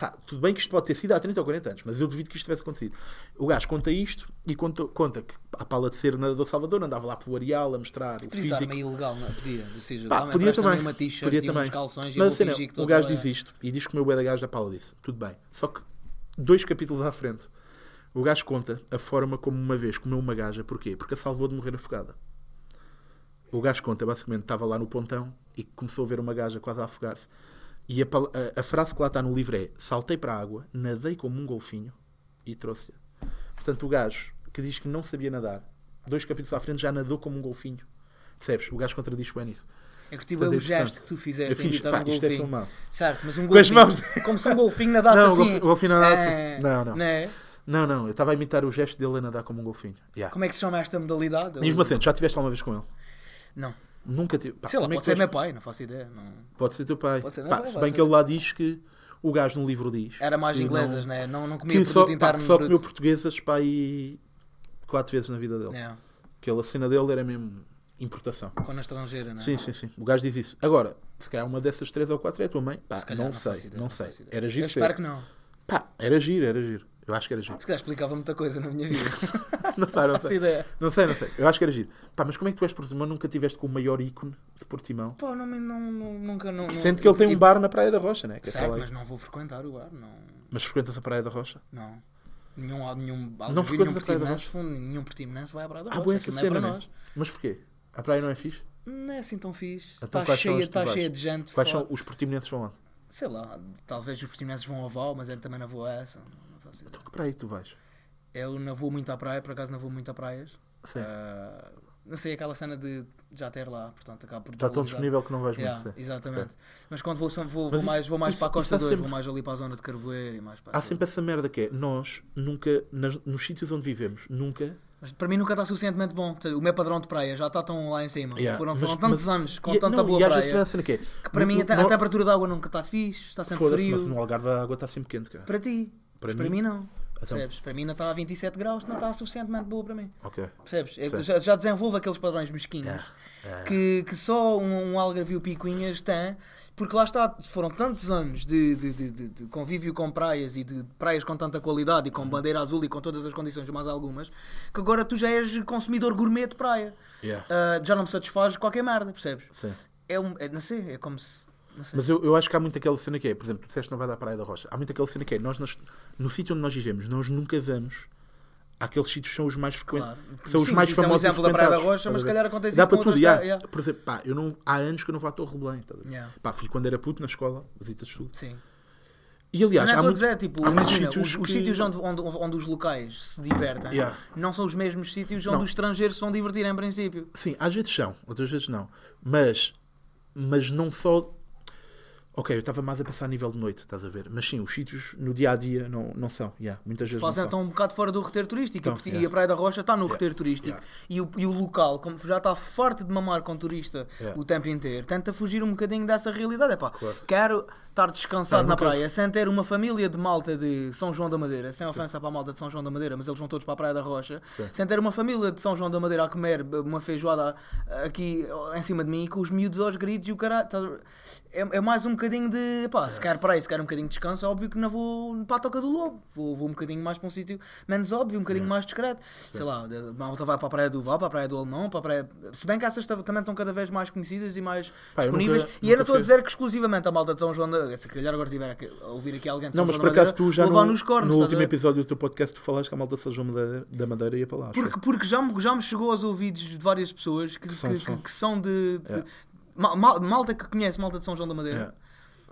Pá, tudo bem que isto pode ter sido há 30 ou 40 anos, mas eu duvido que isto tivesse acontecido. O gajo conta isto e conta, conta que, à pala de ser nadador de Salvador, andava lá pelo Areal a mostrar o Podia estar físico. meio ilegal, não é? Podia. Seja, Pá, podia também. uma Podia também. calções Mas a que estou o a gajo diz isto e diz que o meu da gajo da pala disse. Tudo bem. Só que dois capítulos à frente, o gajo conta a forma como uma vez comeu uma gaja. Porquê? Porque a salvou de morrer afogada. O gajo conta, basicamente, estava lá no pontão e começou a ver uma gaja quase a afogar-se. E a, a- a frase que lá está no livro é: Saltei para a água, nadei como um golfinho e trouxe-a. Portanto, o gajo que diz que não sabia nadar, dois capítulos à frente já nadou como um golfinho. Percebes? O gajo contradiz bem nisso. É que tive Portanto, o é interessante. gesto que tu Eu fizeste em fiz, imitar pá, um isto é golfinho. filmado. certo, mas um golfinho. mãos. Como se um golfinho nadasse Não, o assim. golfinho- o golfinho nadasse É, assim. Não, não. Né? Não, não, eu estava a imitar o gesto dele a nadar como um golfinho. Yeah. Como é que se chama esta modalidade? Diz-me assim, já tiveste alguma vez com ele? Não. Nunca tive. Pá, Sei lá, é pode ser meu pai, não faço ideia. Não... Pode ser teu pai. Pode ser Pá, se bem que ele lá diz que o gajo no livro diz. Era mais inglesas, não- né? Não, não comia Que só, pá, que só comeu portuguesas pá, aí quatro vezes na vida dele. É, Aquela cena dele era mesmo importação. com na estrangeira, né? Sim, sim, sim. O gajo diz isso. Agora, se calhar uma dessas três ou quatro é a tua mãe. Pá, Se não, faço sei, ideia, não sei. Era Eu giro. espero ser. que não. Pá, era giro, era giro. Eu acho que era giro. Se calhar explicava muita coisa na minha vida. Não, pá, não sei. ideia. Não sei, não sei. Eu acho que era giro. Pá, mas como é que tu és Portimão? Nunca tiveste com o maior ícone de Portimão? Pô, não, não, não, nunca. Não, Sendo que ele tem um bar na Praia da Rocha, né? Que é Certo, mas não vou frequentar o bar, não. Mas frequentas a Praia da Rocha? Não. Nenhum, nenhum, Não frequentas a Praia da portimonense, nenhum portimonense vai à Praia da Ah, Rocha. boa aquilo essa é cena, né? nós. Mas porquê? A praia não é fixe? Não é assim tão fixe. Então Está são cheia, tá cheia de gente. Quais fora. são os portimonenses vão lá? Sei lá, talvez os portimonenses vão a Val, mas eu também não vou a essa. Faço ideia. Então que praia é tu vais? Eu não vou muito à praia, por acaso não vou muito a praias. Sim. Ah, não sei aquela cena de já ter lá, portanto acabo por Está tão disponível que não vais Yeah, muito. sim. exatamente. Mas quando vou, vou, vou isso- mais, vou mais isso- para a Costa isso há 2, sempre- vou mais ali para a zona de Carvoeiro e mais para Há sempre essa merda que é, nós nunca, nas- nos sítios onde vivemos, nunca... Mas para mim nunca está suficientemente bom. O meu padrão de praia já está tão lá em cima. Yeah, Foram, mas- foram tantos mas- anos com e, tanta não, boa e praia. vezes a cena que é... Que para mim a, te- a temperatura da água nunca está fixe, está sempre frio. mas no Algarve a água está sempre quente, cara. Para ti. Para para mim- mim não. Então- Percebes? Para mim ainda está a 27 graus, não está suficientemente boa para mim. Ok. Percebes? É já, já desenvolve aqueles padrões mesquinhos É. que, que só um, um Algarve e o Picuinhas tem, porque lá está, foram tantos anos de, de, de, de- convívio com praias e de praias com tanta qualidade e com bandeira azul e com todas as condições, mais algumas, que agora tu já és consumidor gourmet de praia. Yeah. Ah, já não me satisfaz qualquer merda, percebes? Sim. É, um, é, não sei, é como se. Mas eu, eu acho que há muito aquela cena que é, por exemplo, tu disseste que não vai dar Praia da Rocha. Há muito aquela cena que é, nós nas- no sítio onde nós vivemos, nós nunca vamos àqueles sítios que são os mais frequentes. Claro. São os Sim, mais isso é um famosos exemplo da Praia da Rocha, mas se calhar acontece Dá isso para tudo, praias, yeah. Por exemplo, pá, eu não, há anos que eu não vou à Torre Belém. ver? Yeah. Pá, fui quando era puto na escola, visitas de estudo. Sim. E aliás, não há é muito, estou a dizer, tipo, há muitos imagina, os, sítios os que- sítios onde, onde, onde os locais se divertem Yeah. não são os mesmos sítios onde Não. os estrangeiros se vão divertir em princípio. Sim, às vezes são, outras vezes não. Mas, mas não só. Ok, eu estava mais a pensar a nível de noite, estás a ver? Mas sim, os sítios no dia a dia não, não são. Yeah, muitas vezes Fazem então são. um bocado fora do roteiro turístico Então, e, porti- yeah. e a Praia da Rocha está no Yeah. roteiro turístico Yeah. e, o, e o local, como já está farto de mamar com turista o tempo inteiro, tenta fugir um bocadinho dessa realidade. Epá, Claro. Quero estar descansado Não, na nunca- praia sem ter uma família de malta de São João da Madeira, sem ofensa para a malta de São João da Madeira, mas eles vão todos para a Praia da Rocha, Sim. sem ter uma família de São João da Madeira a comer uma feijoada aqui em cima de mim com os miúdos aos gritos e o caralho. É, é mais um bocadinho de. Pá, se quer para aí, se quer um bocadinho de descanso, é óbvio que não vou para a toca do lobo. Vou, vou um bocadinho mais para um sítio menos óbvio, um bocadinho mais discreto. Sei lá, a malta vai para a praia do Val, para a praia do Alemão, para a praia. Se bem que essas tam- também estão cada vez mais conhecidas e mais Pá, disponíveis. nunca- e não estou a dizer que exclusivamente a malta de São João da. Se calhar agora tiver a ouvir aqui alguém de São Não, mas João por acaso tu já no, nos cornos, no último episódio do teu podcast tu falaste que a malta de São João da Madeira, da Madeira ia para lá. Porque, porque já, me, já me chegou aos ouvidos de várias pessoas que, que, são- que- são. que são de. de- É. ma- mal- malta que conhece malta de São João da Madeira. É.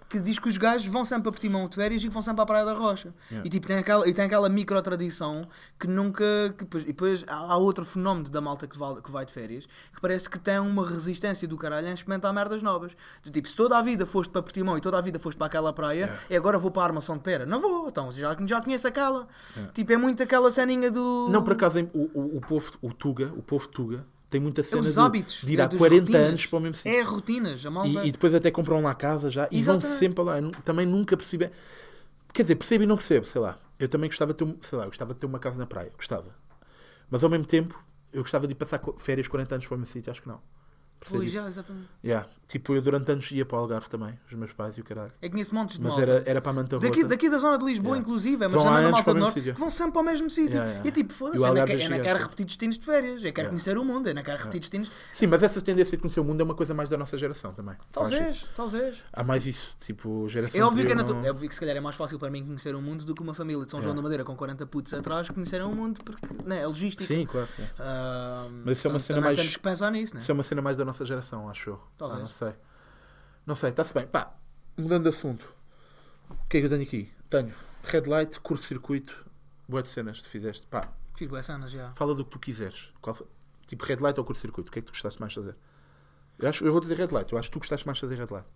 Que diz que os gajos vão sempre a Portimão de férias e que vão sempre à Praia da Rocha. É. E, tipo, tem aquela, e tem aquela micro tradição que nunca. Que depois, e depois há, há outro fenómeno da malta que vai, que vai de férias que parece que tem uma resistência do caralho em experimentar merdas novas. Do Tipo, se toda a vida foste para Portimão e toda a vida foste para aquela praia, e agora vou para a Armação de Pera. Não vou, então já, já conheço aquela. Tipo, é muito aquela ceninha do. Não, por acaso o, o, o povo, o Tuga, o povo Tuga, tem muita É cena de, hábitos. de ir é há dos 40 rotinas. anos para o mesmo sítio. É rotinas. A malta... E, e depois até compram lá casa já e vão Exatamente. sempre lá. Eu também nunca percebi. Quer dizer, percebo e não percebo, sei lá. Eu também gostava de ter, sei lá, gostava de ter uma casa na praia, gostava. Mas ao mesmo tempo, eu gostava de passar férias 40 anos para o mesmo sítio, acho que não. Pois, já, exatamente. Yeah. Tipo, eu durante anos ia para o Algarve também, os meus pais e o caralho. É que conheço montes de Mas malta. era, era para a Manta. Daqui, daqui da zona de Lisboa, Yeah. inclusive, mas Vão da anos malta para o do mesmo norte, sítio. que vão sempre para o mesmo sítio. Yeah, yeah. E é tipo, E foda-se, o eu não Algarve é gigante. quero repetir destinos de férias, eu quero Yeah. conhecer o mundo, eu não quero repetir destinos. Sim, mas essa tendência de conhecer o mundo é uma coisa mais da nossa geração também. Eu acho Talvez, isso. talvez. Há mais isso, tipo, geração É óbvio, que, anterior não é óbvio que se calhar é mais fácil para mim conhecer o mundo do que uma família de São João Yeah. da Madeira com 40 putos atrás conheceram o mundo porque né, é logística. Sim, claro. yeah. Ah, Mas isso é uma portanto, cena também mais- Temos que pensar nisso, né? Isso é uma cena mais da nossa geração, acho eu. Talvez. Ah, não sei. Não sei, está-se bem. Pá, mudando de assunto. O que é que eu tenho aqui? Tenho red light, curto-circuito, boa de cenas tu fizeste. Pá, Fiz boas cenas já. fala do que tu quiseres. Qual foi? Tipo, red light ou curto-circuito? O que é que tu gostaste mais de fazer? Eu, acho, eu vou dizer red light. Eu acho que tu gostaste mais de fazer red light.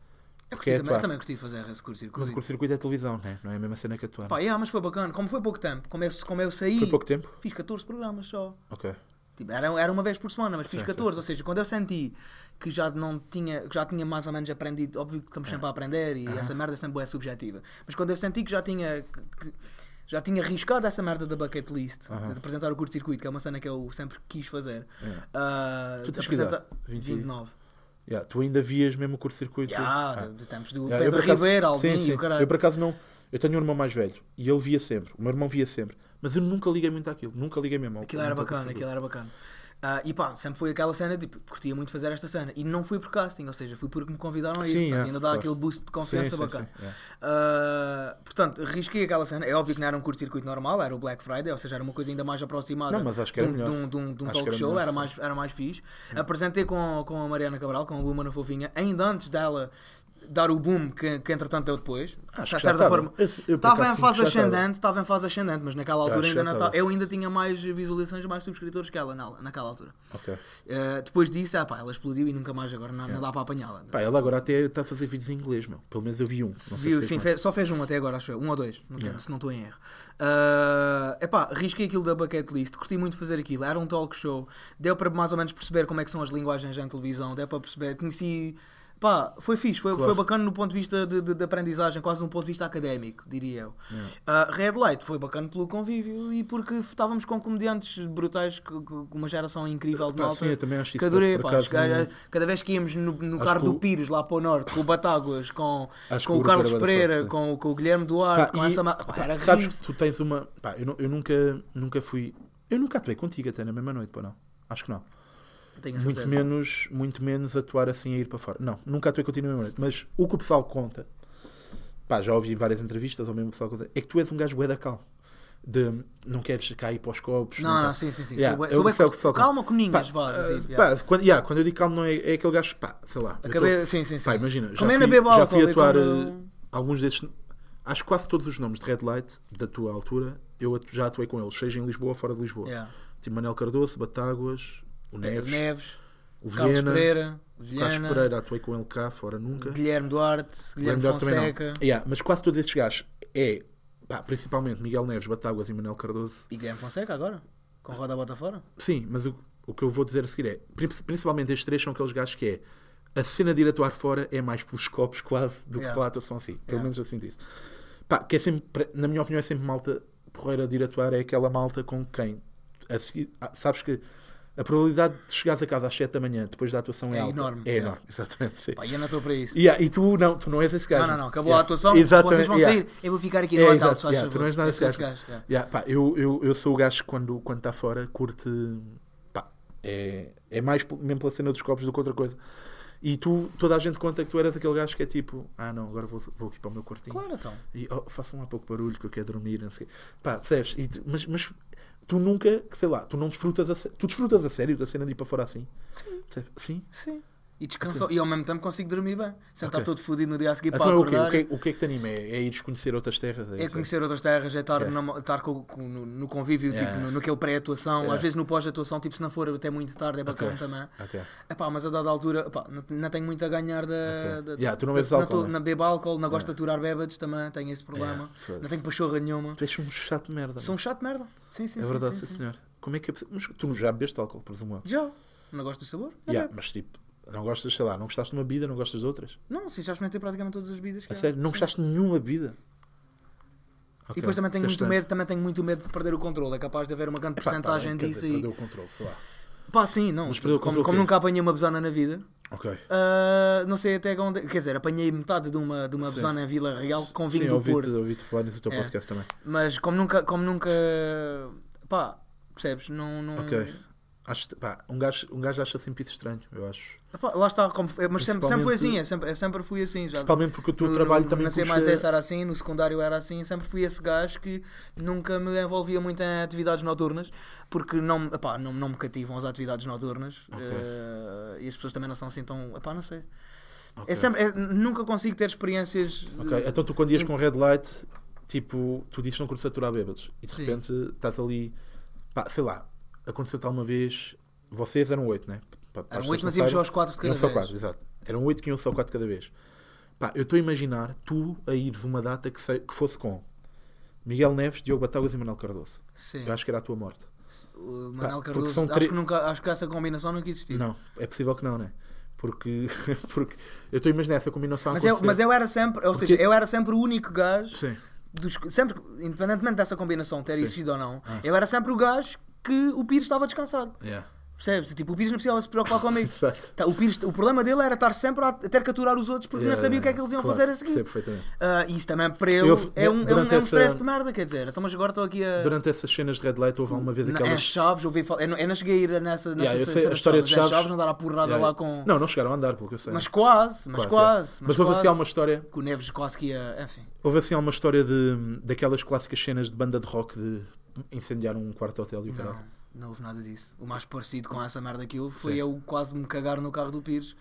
Eu, Porque é também, eu atuar. também curti fazer esse curso Mas o curto-circuito é televisão, né? não é a mesma cena que atuar. Pá, yeah, mas foi bacana. Como foi pouco tempo, como eu, como eu saí, Foi pouco tempo? fiz 14 programas só. Ok. Tipo, era, era uma vez por semana, mas fiz Sim, 14. sim, Ou seja, quando eu senti que já não tinha, que já tinha mais ou menos aprendido, óbvio que estamos sempre a aprender e essa merda sempre é subjetiva. Mas quando eu senti que já tinha. que- já tinha arriscado essa merda da bucket list, Aham. de apresentar o curto-circuito, que é uma cena que eu sempre quis fazer. Yeah. Ah, Tu tens 20? 29. Yeah, tu ainda vias mesmo o curto-circuito? Já, Ah. de, tempos do Yeah, Pedro acaso- Ribeiro, sim, Alvin sim. caralho. Eu por acaso não. Eu tenho um irmão mais velho e ele via sempre. O meu irmão via sempre. Mas eu nunca liguei muito àquilo. Nunca liguei mesmo. ao- Aquilo era bacana, aquilo era bacana. Ah, e pá, sempre foi aquela cena, tipo, curtia muito fazer esta cena. E não fui por casting, ou seja, fui porque me convidaram a ir. Sim, portanto, é, ainda dá claro. aquele boost de confiança Sim, sim, bacana. sim, yeah. Ah, portanto, risquei aquela cena. É óbvio que não era um curto-circuito normal, era o Black Friday, ou seja, era uma coisa ainda mais aproximada Não, mas acho que era de, um- de um, de um- talk era show, melhor, era sim. mais, era mais fixe. Apresentei com, com a Mariana Cabral, com a Luma na Fofinha, ainda antes dela dar o boom que, que entretanto deu depois. Acho De certa forma, Estava em fase ascendente, estava em fase ascendente, mas naquela altura ainda não estava. Eu ainda tinha mais visualizações, mais subscritores que ela na- naquela altura. Ok. Uh, depois disso, ah, pá, ela explodiu e nunca mais agora não, não dá para apanhá-la. Pá, ela agora até está a fazer vídeos em inglês, meu. Pelo menos eu vi um. Viu, sim, fez só fez um até agora, acho eu. Um ou dois, não Yeah. se não estou em erro. Uh, epá, risquei aquilo da bucket list, curti muito fazer aquilo. Era um talk show, deu para mais ou menos perceber como é que são as linguagens em televisão, deu para perceber, conheci. Pá, foi fixe, foi, Claro. foi bacana no ponto de vista de, de- de aprendizagem, quase de um ponto de vista académico, diria eu. Yeah. Uh, Red Light foi bacana pelo convívio e porque estávamos com comediantes brutais, com uma geração incrível de malta. sim, eu também acho isso. Adorei, pá. Chegar- não- Cada vez que íamos no, no carro do Pires, lá para o norte, com o Batáguas, com, com o Carlos Pereira, com, com o Guilherme Duarte, Pá, com e- essa. Pá, era Sabes riso. que tu tens uma. Pá, eu, nu- eu nunca, nunca fui. Eu nunca atuei contigo até na mesma noite, pá, não. Acho que não. Tenho Muito certeza. menos, muito menos atuar assim a ir para fora. Não, nunca atuei noite. Mas o que o pessoal conta, pá, já ouvi em várias entrevistas, ou mesmo o pessoal conta, é que tu és um gajo bué da calmo. De não queres cair para os copos. Não, não, sim, sim, sim. Yeah, Sou é sou pessoal que fala. Calma com ninhas, vá. quando, yeah, quando eu digo calmo, não é, é aquele gajo, pá, sei lá. Acabei, tô- sim, sim, sim. Pá, imagina, já Comendo fui, já fui atuar então, eh, alguns desses. Acho que quase todos os nomes de Red Light da tua altura, eu já atuei com eles, seja em Lisboa ou fora de Lisboa. yeah. Tipo Manel Cardoso, Batáguas, o Neves, Neves, o Carlos Viena, Pereira, o Carlos Vilhena, Pereira, atuei com ele cá, fora nunca. Guilherme Duarte, Guilherme Duarte não. Fonseca Yeah, mas quase todos esses gajos é, pá, principalmente Miguel Neves, Batáguas e Manel Cardoso. e Guilherme Fonseca agora, com roda bota fora. Sim, mas o, o que eu vou dizer a seguir é, pri- principalmente estes três são aqueles gajos que é a cena de ir atuar fora é mais pelos copos quase do Yeah. que pela atuação assim. Pelo Yeah. menos eu sinto isso. Pá, que é sempre, na minha opinião, é sempre malta porreira de ir atuar, é aquela malta com quem a seguir, ah, sabes que A probabilidade de chegares a casa às 7 da manhã depois da atuação é, É alta. enorme, É yeah. enorme, exatamente. Sim. Pá, e eu não estou para isso. Yeah, e tu não, tu não és esse gajo. Não, não, não. Acabou Yeah. a atuação. Exatamente, Vocês vão yeah. sair. Eu vou ficar aqui É, no hotel, exato, se faz yeah, tu não és nada esse gajo. gajo, yeah. Yeah, pá, eu, eu, eu sou o gajo que quando quando está fora curte. Pá, é, é mais mesmo pela cena dos copos do que outra coisa. E tu, toda a gente conta que tu eras aquele gajo que é tipo, ah não, agora vou, vou aqui para o meu quartinho. Claro, então. E oh, façam lá pouco barulho que eu quero dormir, não sei. Pá, percebes? Tu- mas, mas tu nunca, sei lá, tu não desfrutas a, tu desfrutas a sério da cena de ir para fora assim? Sim. Sim? Sim. E descansou. E ao mesmo tempo consigo dormir bem. Sem estar Ok. todo fodido no dia a seguir Então para é o acordar. O que, é, o que é que te anima? É, é ires conhecer outras terras? É isso? conhecer outras terras, é estar, Ok. na- estar com, com- no, no convívio, Yeah. tipo, no, naquele pré-atuação, Yeah. às vezes no pós-atuação, tipo, se não for até muito tarde, é bacana Ok. também. Ok. Epá, mas a dada altura, epá, não, não tenho muito a ganhar da. Ok. da- Yeah, tu não bebes não álcool, tô- né? Não bebo álcool, não gosto de aturar bêbados também, tenho esse problema. Yeah, não tenho pachorra nenhuma. Tu és um chato de merda. Sou um chato de merda. Sim, sim, é verdade, sim, sim, sim. senhor. Como é que é possível? Mas tu já bebeste álcool, presumo. Já. Não gosto do sabor? Não Yeah, mas tipo, não gostas, sei lá, não gostaste de uma bebida, não gostas de outras? Não, sim, já experimentei praticamente todas as bebidas. que A há. sério, não Sim. gostaste de nenhuma bebida? E depois também tenho Isso é muito estranho. medo, também tenho muito medo de perder o controle. É capaz de haver uma grande Epá, tá porcentagem quer disso dizer. Perdeu o controle, sei lá. Pá, sim, não. Mas perdeu o como, controle como quê? nunca apanhei uma besona na vida, Ok. ah, não sei até onde. Quer dizer, apanhei metade de uma, de uma Sim. besona em Vila Real com vinho Sim, do ouvi-te Porto. ouvi falar nisso no teu É. podcast também. Mas como nunca. Como nunca pá, percebes? Não. não... Ok. Acho, pá, um, gajo, um gajo acha sempre isso estranho, eu acho. Pá, lá está, como- mas sempre, sempre foi assim, Principalmente- é sempre, eu sempre fui assim. Já. Principalmente porque o teu No- trabalho no, também Na C puxa... mais era assim, no secundário era assim, sempre fui esse gajo que nunca me envolvia muito em atividades noturnas, porque não, epá, não, não me cativam as atividades noturnas Ok. eh, e as pessoas também não são assim tão. Epá, não sei. Ok. É sempre, é- nunca consigo ter experiências. Ok, então tu quando ias com red light, tipo, tu dizes que não curtes aturar bêbados e de Sim. repente estás ali, pá, sei lá, aconteceu-te alguma vez, vocês eram oito, né? Para- para as Eram oito, mas íamos só aos quatro de cada vez. quatro, exato. Eram oito que iam só quatro cada vez. Pá, eu estou a imaginar tu a ires uma data que, sei- que fosse com Miguel Neves, Diogo Batáguas e Manuel Cardoso. Sim. Eu acho que era a tua morte. O Pá, Manel porque Cardoso, acho, tre- que nunca, acho que essa combinação nunca existiu. Não, é possível que não, né? Porque, porque eu estou a imaginar essa combinação a Mas eu, acontecer. mas eu era sempre, ou Porque- seja, eu era sempre o único gajo Sim. dos, sempre, independentemente dessa combinação ter Sim. existido ou não, Ah. eu era sempre o gajo que o Pires estava descansado. Yeah. Percebes? Tipo, o Pires não precisava se preocupar comigo. Exato. Tá, o, Pires, o problema dele era estar sempre a, ter que aturar os outros porque Yeah, não sabia o que é que yeah, eles iam claro, fazer a seguir. perfeitamente. E isso também para ele Eu- é um, é um, é um essa- stress de merda, quer dizer. Então, mas agora estou aqui a. Durante essas cenas de red light houve alguma vez aquelas. Chaves, ouvi falar. Eu não, eu não cheguei a ir nessa, nessa Yeah, sei, a história de Chaves. Em Chaves- Chaves não dar a porrada Yeah, lá yeah. com. Não, não chegaram a andar, pelo que eu sei. Mas quase, mas Quase, quase. yeah. Mas, houve assim alguma história. Que o Neves quase que ia. Enfim. Houve assim alguma história de, daquelas clássicas cenas de banda de rock de incendiar um quarto hotel e o caralho. Não, não houve nada disso. O mais parecido com essa merda que houve foi Sim. eu quase me cagar no carro do Pires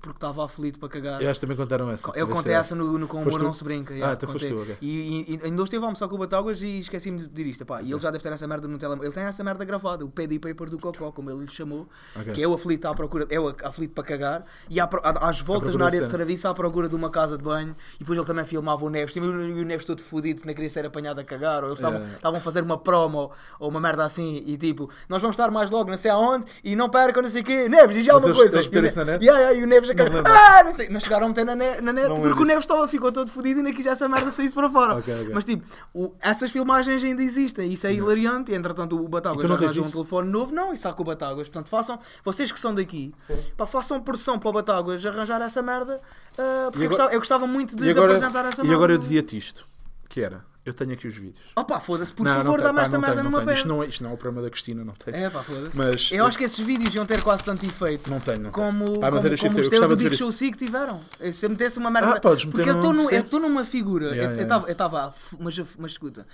porque estava aflito para cagar. Eu acho que também contaram essa. Eu contei essa. essa no, no Com Humor tu? Não Se Brinca. yeah, então foste tu, ok. E, ainda hoje esteve a almoçar com o Batáguas e esqueci-me de pedir isto. Pá, e ele já deve ter essa merda no telemóvel. Ele tem essa merda gravada, o pad e paper do Cocó, como ele lhe chamou. Ok. Que é o aflito à procura, é o aflito para cagar. E à às voltas na área de serviço à procura de uma casa de banho. E depois ele também filmava o Neves. E o Neves todo fodido porque não queria ser apanhado a cagar. Ou eles estavam Yeah. a fazer uma promo ou uma merda assim. E tipo, nós vamos estar mais logo, não sei aonde. E não percam, não sei o quê. Neves, diz já alguma coisa. E yeah, e o Neves a Não cagar. Ah, não sei. Não chegaram a meter na, ne- na net Não porque o Neves estava, ficou todo fodido e não quis essa merda saísse para fora. Ok, ok. Mas tipo, o- essas filmagens ainda existem. Isso é hilariante. E entretanto o E Batáguas não já arranjou um telefone novo. Não, e saca o Batáguas. Portanto, façam, vocês que são daqui, pá, façam pressão para o Batáguas arranjar essa merda. ah, porque E eu, agora- gostava, eu gostava muito de, E de agora, apresentar essa e merda. agora eu dizia-te isto: que era, eu tenho aqui os vídeos. Opa, foda-se, por não, favor, não dá-me pá, esta merda numa tenho. Isto não, é, isto não é o programa da Cristina, não tem. É pá, foda-se. Mas Eu acho que esses vídeos iam ter quase tanto efeito. Não tenho, não. Como, Pá, como, como chique, os eu teus do Big Show. Sig tiveram. Se eu metesse uma merda. Ah, podes meter Porque eu estou eu numa figura. Yeah, eu yeah, estava, eu estava, mas, mas escuta,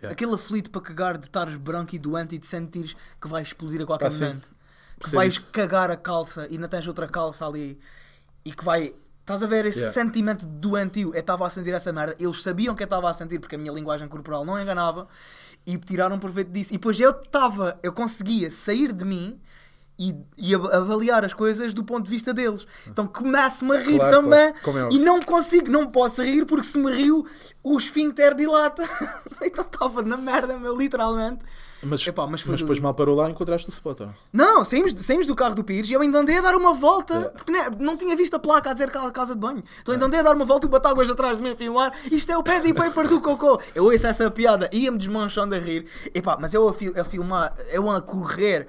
Yeah. aquele aflito para cagar de estares branco e doente e de sentires que vais explodir a qualquer Ah, sim. momento. Que vais isso. cagar a calça e não tens outra calça ali e que vai. Estás a ver esse Yeah. sentimento doentio? Eu estava a sentir essa merda. Eles sabiam que eu estava a sentir porque a minha linguagem corporal não enganava e tiraram proveito disso. E depois eu estava, eu conseguia sair de mim e, e av- avaliar as coisas do ponto de vista deles. Então começo-me a rir Claro, também claro. É e não consigo, não posso rir porque se me rio o esfíncter dilata. então estava na merda, meu, literalmente. Mas, Epá, mas mas, do- depois mal parou lá e encontraste o spot. não? Não, saímos, saímos do carro do Pires e eu ainda andei a dar uma volta, Yeah. porque né, não tinha visto a placa a dizer ca- casa de banho. Então ainda andei a dar uma volta e o Batáguas atrás de mim a filmar. Isto é o pad e paper do cocô. Eu ouço essa piada, ia-me desmanchando a rir. Epá, mas eu a, fil- a filmar, eu a correr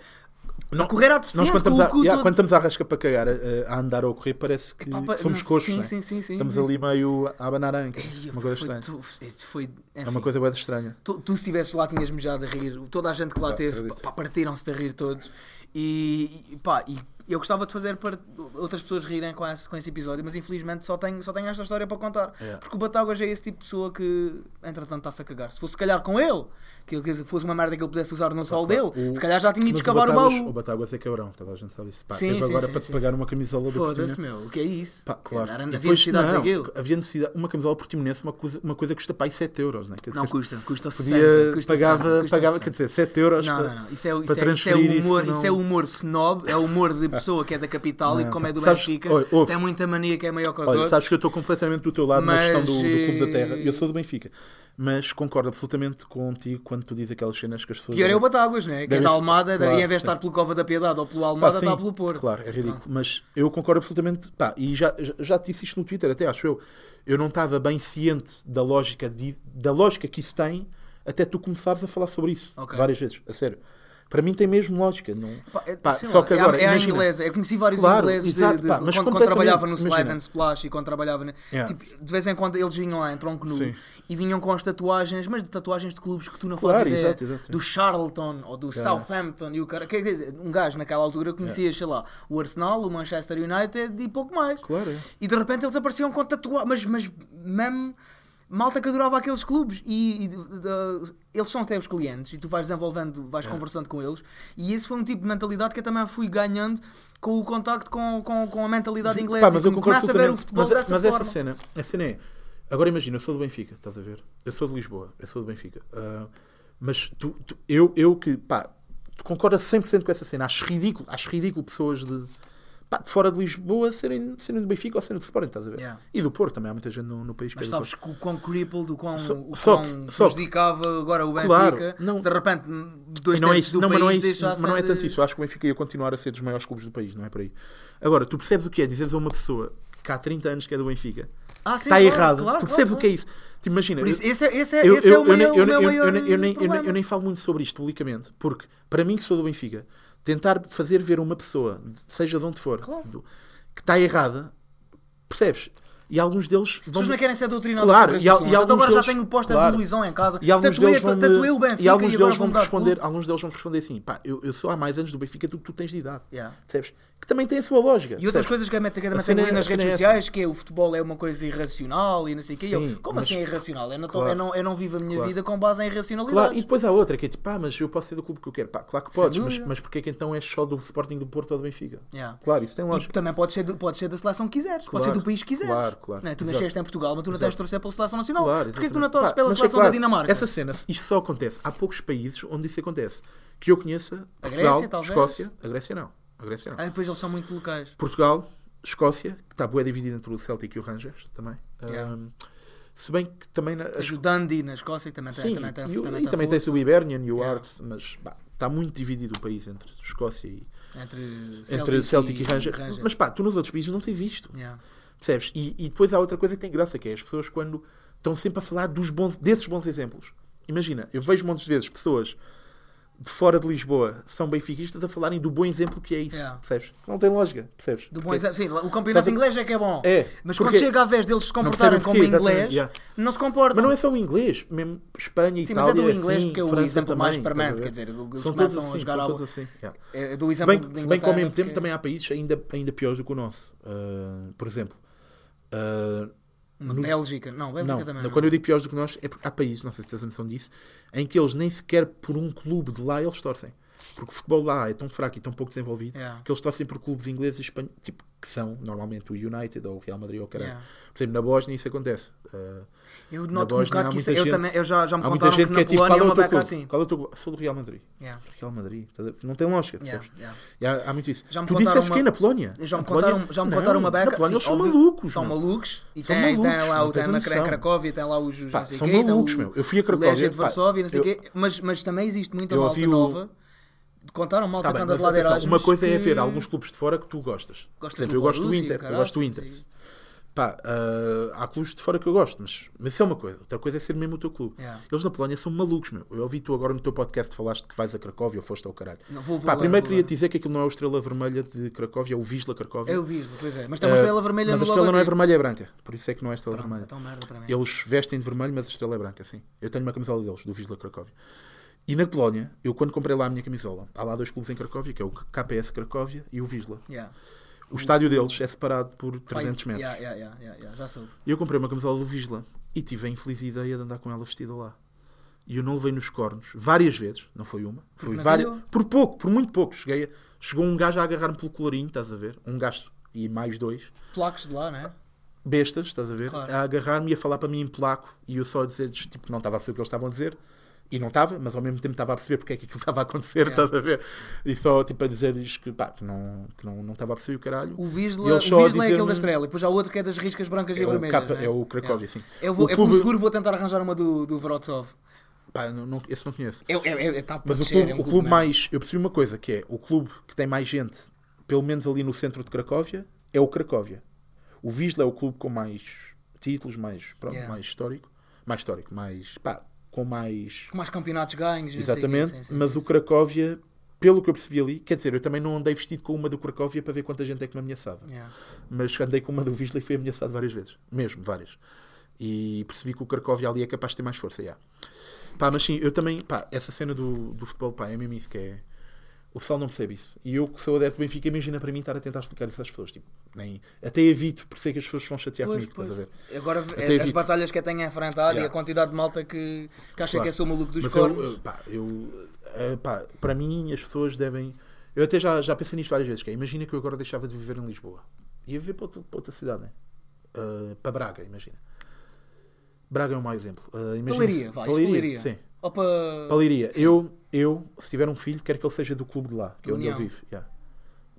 Não- a correr à Nós deficiente, quando estamos, a, yeah, todo. quando estamos à rasca para cagar, a, a andar ou a correr, parece que, Epá, que somos não- coxos, sim, não é? sim, sim, sim, Estamos ali meio a abanar a anca. Uma coisa foi, estranha. tu- foi, É enfim, uma coisa bem estranha. Tu, tu se estivesse lá tinhas mijado a rir, toda a gente que lá Pá, teve, partiram-se de rir todos. E, e, pá, e eu gostava de fazer para outras pessoas rirem com esse, com esse episódio, mas infelizmente só tenho, só tenho esta história para contar. Yeah. Porque o Batáguas é esse tipo de pessoa que, entretanto, está-se a cagar. Se fosse, se calhar, com ele, que ele fosse uma merda que ele pudesse usar no sol dele, O- se calhar já tinha ido escavar o, baú. O Batáguas é cabrão, toda a gente sabe isso. Pá, Sim, sim, agora sim, para sim. te pagar uma camisola do Foda-se, meu, o que é isso? Pá, claro. Era, E havia depois, necessidade não, daquilo. Havia necessidade. Uma camisola Portimonense, uma coisa, uma coisa que custa para aí 7 euros, né? Quer Não dizer, custa, custa 60. podia, custa pagava, 60, custa pagava 60. quer dizer, 7 euros. Não, para- não, não. Isso é, o- para isso é, isso é transferir humor, isso isso, é não- humor snob, é humor de pessoa que é da capital e Não, que como é pá. do Sabes- Benfica, ouve. tem muita mania que é maior que os Olha, outros. sabes que eu estou completamente do teu lado na Mas, questão do, do Clube da Terra. eh, Eu sou do Benfica. Mas concordo absolutamente contigo quando tu dizes aquelas cenas que as pessoas. Pior é o Batáguas, né? que é da Almada, claro, daí em vez de estar pelo Cova da Piedade ou pelo Pá, Almada, sim, está pelo Porto. Claro, é ridículo. Mas eu concordo absolutamente. Pá, e já, já, te disse isto no Twitter, até acho eu. Eu não estava bem ciente da lógica, de, da lógica que isso tem até tu começares a falar sobre isso Ok. várias vezes. A sério. Para mim tem mesmo lógica. Não... Pá, é- Pá, só lá, que é a- agora, é a imagina. inglesa. Eu conheci vários Claro, ingleses de- exato, de- pá, mas quando, quando trabalhava no Slide imagina. and Splash e quando trabalhava. né? Yeah. Tipo, de vez em quando eles vinham lá em tronco nu Sim. e vinham com as tatuagens, mas de tatuagens de clubes que tu não Claro, fazes ideia. exato, exato. Do Charlton ou do Yeah. Southampton e o cara. Quer dizer, um gajo naquela altura conhecia, sei lá, o Arsenal, o Manchester United e pouco mais. Claro, é. E de repente eles apareciam com tatuagens, mas, mas mesmo malta que adorava aqueles clubes e, e de- de- eles são até os clientes e tu vais desenvolvendo, vais conversando com eles e esse foi um tipo de mentalidade que eu também fui ganhando com o contacto com, com, com a mentalidade Sim, inglesa pá, mas e eu como concordo começa a ver o futebol mas, dessa mas forma. essa cena, a cena é. Agora imagina, eu sou do Benfica, estás a ver? Eu sou de Lisboa, eu sou do Benfica. Ah, mas tu, tu- eu, eu que, pá, tu concordas 100% com essa cena. Acho ridículo, acho ridículo pessoas de, pá, de fora de Lisboa serem, serem do Benfica ou serem do Sporting, estás a ver? Yeah. E do Porto também, há muita gente no, no país que Mas é do sabes que o quão crippled, o quão, Só- o só quão só prejudicava agora o Benfica, Claro, não- de repente dois não é isso, do não, mas país não é, isso, mas não é de- tanto isso. Eu acho que o Benfica ia continuar a ser dos maiores clubes do país, não é por aí. Agora, tu percebes o que é dizeres a uma pessoa que há 30 anos que é do Benfica Ah, sim, está claro, errado. claro, tu percebes o que é isso? Te imagina, Por isso, esse, é- esse é, eu, esse é eu, o eu, nem- meu, eu, eu nem falo muito sobre isto publicamente, porque para mim que sou do Benfica, tentar fazer ver uma pessoa, seja de onde for, Claro. que está errada, percebes? E alguns deles As vão. pessoas não querem ser doutrinadas Claro, e e alguns agora deles- já tenho póster claro. de Luizão em casa. E alguns Tatuei, deles vão tatuei o Benfica e alguns agora deles vão responder, alguns deles vão responder assim, pá, eu, eu sou há mais anos do Benfica do que tu tens de idade. Yeah. Percebes? Que também tem a sua lógica. E outras percebes? coisas que a também A cena tem é- nas redes é sociais, que é o futebol é uma coisa irracional e não sei o quê. E eu, Sim, como mas- assim é irracional? Eu não, Claro. eu não, eu não vivo a minha Claro. vida com base em Claro, irracionalidades. e depois há outra que é tipo, pá, mas eu posso ser do clube que eu quero. Pá, claro que podes, mas, mas porquê que então és só do Sporting do Porto ou do Benfica? Claro, isso tem E lógica. também pode ser, da seleção que quiseres, pode ser Claro, do país que quiseres. Claro, claro. Né? Tu Exato. nasceste em Portugal, mas tu não Exato. tens de torcer pela seleção nacional. Claro, Porquê que tu não torces pela é seleção claro, da Dinamarca? Essa cena, isto só acontece. Há poucos países onde isso acontece. Que eu conheça, A Portugal, Grécia, talvez? Escócia, a Grécia não. A Grécia não. Ah, depois eles são muito locais. Portugal, Escócia, que está boa dividida entre o Celtic e o Rangers também. Yeah. Um, se bem que também na, o Dundee na Escócia, também tem. Sim, também tem, e, também e tem também tens o Hibernian e o Yeah. Hearts, mas pá, está muito dividido o país entre Escócia e Entre entre Celtic e, Rangers. Rangers. Mas pá, tu nos outros países não tens isto. Yeah. Percebes? E, e depois há outra coisa que tem graça, que é as pessoas quando estão sempre a falar dos bons, desses bons exemplos. Imagina, eu vejo montes de vezes pessoas de fora de Lisboa são benfiquistas a falarem do bom exemplo que é isso. Yeah. Percebes? Não tem lógica. Percebes? Do bom Porque- exemplo. Sim, o campeonato a- inglês é que é bom. É, Mas porque- quando chega a vez deles se comportarem como exatamente, inglês, yeah. não se comportam. Mas não é só o inglês, mesmo Espanha e Sim, mas é do inglês assim, porque é o França exemplo mais também, permanente, estás a quer dizer, eles são começam todos a assim, jogar são ao- todos assim. yeah. É do Se exemplo bem, de se bem que ao mesmo Inglaterra, tempo porque- também há países ainda, ainda piores do que o nosso. Uh, por exemplo, uh, nos- Bélgica. Não, Bélgica não, também. não. quando eu digo piores do que nós, é porque há países, não sei se tens a noção disso, em que eles nem sequer por um clube de lá eles torcem. Porque o futebol lá é tão fraco e tão pouco desenvolvido Yeah. que eles torcem por clubes ingleses e espanhóis, tipo, que são normalmente o United ou o Real Madrid ou o caralho. Yeah. Por exemplo, na Bósnia isso acontece. Uh, Eu na noto um bocado que isso, muita eu, gente- também, eu já, já me contaram gente que que é na tipo, qual Polónia é é o uma teu assim. Qual é o teu? Sou do Real Madrid. Yeah. Real Madrid. Não tem lógica, Yeah, yeah. E há, muito isso. Já me tu disseste uma- que é na Polónia? Já me Na Polónia- contaram, já me Não, contaram uma beca. Na Polónia eles são malucos. São malucos. E São tem, malucos, tem lá, o- tem tens na a noção. Cracóvia, tem lá os. Pá, são malucos, meu. Eu fui a Cracóvia, de Varsóvia, não sei o quê. Mas, também existe muita malta nova. Contaram malta Tá que bem, mas de atenção, uma coisa é ver alguns clubes de fora que tu gostas. Por exemplo, eu gosto do Inter. Eu caralho, gosto do Inter. sim. Pá, ah, há clubes de fora que eu gosto, mas, mas isso é uma coisa. Outra coisa é ser mesmo o teu clube. Yeah. Eles na Polónia são malucos, meu. Eu ouvi tu agora no teu podcast falaste que vais a Cracóvia ou foste ao caralho. Não, vou, vou Pá, agora, primeiro vou queria agora. dizer que aquilo não é o Estrela Vermelha de Cracóvia, é o Visla Cracóvia. Eu vi, pois é. Mas tem uma Ah, estrela vermelha mas a estrela não é vermelha, é branca. Por isso é que não é estrela Pronto, vermelha. então. Eles vestem de vermelho, mas a estrela é branca, sim. Eu tenho uma camisola deles, do Visla Cracóvia. E na Polónia, eu quando comprei lá a minha camisola, há lá dois clubes em Cracóvia, que é o KPS Cracóvia e o Visla. Yeah. O estádio deles é separado por 300 Pai- metros. Yeah, yeah, yeah, yeah, já soube. Eu comprei uma camisola do Visla e tive a infeliz ideia de andar com ela vestida lá. E eu não levei nos cornos várias vezes, não foi uma, foi não várias, por pouco, por muito pouco. Cheguei a- chegou um gajo a agarrar-me pelo colorinho, estás a ver? Um gajo e mais dois, Placos de lá, né? bestas, estás a ver? Claro. A agarrar-me e a falar para mim em polaco e eu só a dizer-lhes, tipo, não estava a perceber o que eles estavam a dizer. E não estava, mas ao mesmo tempo estava a perceber porque é que aquilo estava a acontecer, Yeah. estás a ver? E só tipo a dizer-lhes que, pá, que não, que não, não estava a perceber o caralho. O Visla, E o eles só a Visla é aquele da estrela. E depois há outro que é das riscas brancas e É o, vermelhas. Né? é o Cracóvia, Yeah. sim. Eu, vou, O clube- seguro vou tentar arranjar uma do, do Vrotsov. Pá, não, não, esse não conheço. É, é, é, tá Mas para o clube, é um o clube mais. Eu percebi uma coisa que é o clube que tem mais gente, pelo menos ali no centro de Cracóvia, é o Cracóvia. O Visla é o clube com mais títulos, mais, pronto, Yeah. mais histórico. Mais histórico, mais. pá, com mais. Com mais campeonatos ganhos. Exatamente. sim, sim, mas o. Cracóvia, pelo que eu percebi ali, quer dizer, eu também não andei vestido com uma do Cracóvia para ver quanta gente é que me ameaçava. Yeah. Mas andei com uma do Visla e fui ameaçado várias vezes. Mesmo, várias. E percebi que o Cracóvia ali é capaz de ter mais força. Yeah. Pá, mas sim, eu também, pá, essa cena do, do futebol, pá, é mesmo isso que é. O pessoal não percebe isso. E eu que sou adepto do Benfica, imagina para mim estar a tentar explicar isso às pessoas. Tipo, nem, até evito, por ser que as pessoas vão chatear Pois, comigo, estás a ver? Agora, Até é, as evito. batalhas que eu tenho enfrentado e Yeah. a quantidade de malta que, que acha Claro. que eu sou maluco dos Mas cornos. eu, eu, pá, eu, eh, pá, para mim as pessoas devem. Eu até já, já pensei nisto várias vezes. Que é, imagina que eu agora deixava de viver em Lisboa. Ia viver para outra, para outra cidade, né? Eh, para Braga, imagina. Braga é um mau exemplo. Eh, imagina- Paliria, vai, Paliria, Paliria. Sim. Opa, Paliria. Eu, eu, se tiver um filho, quero que ele seja do clube de lá, que é onde ele União. vive. Yeah.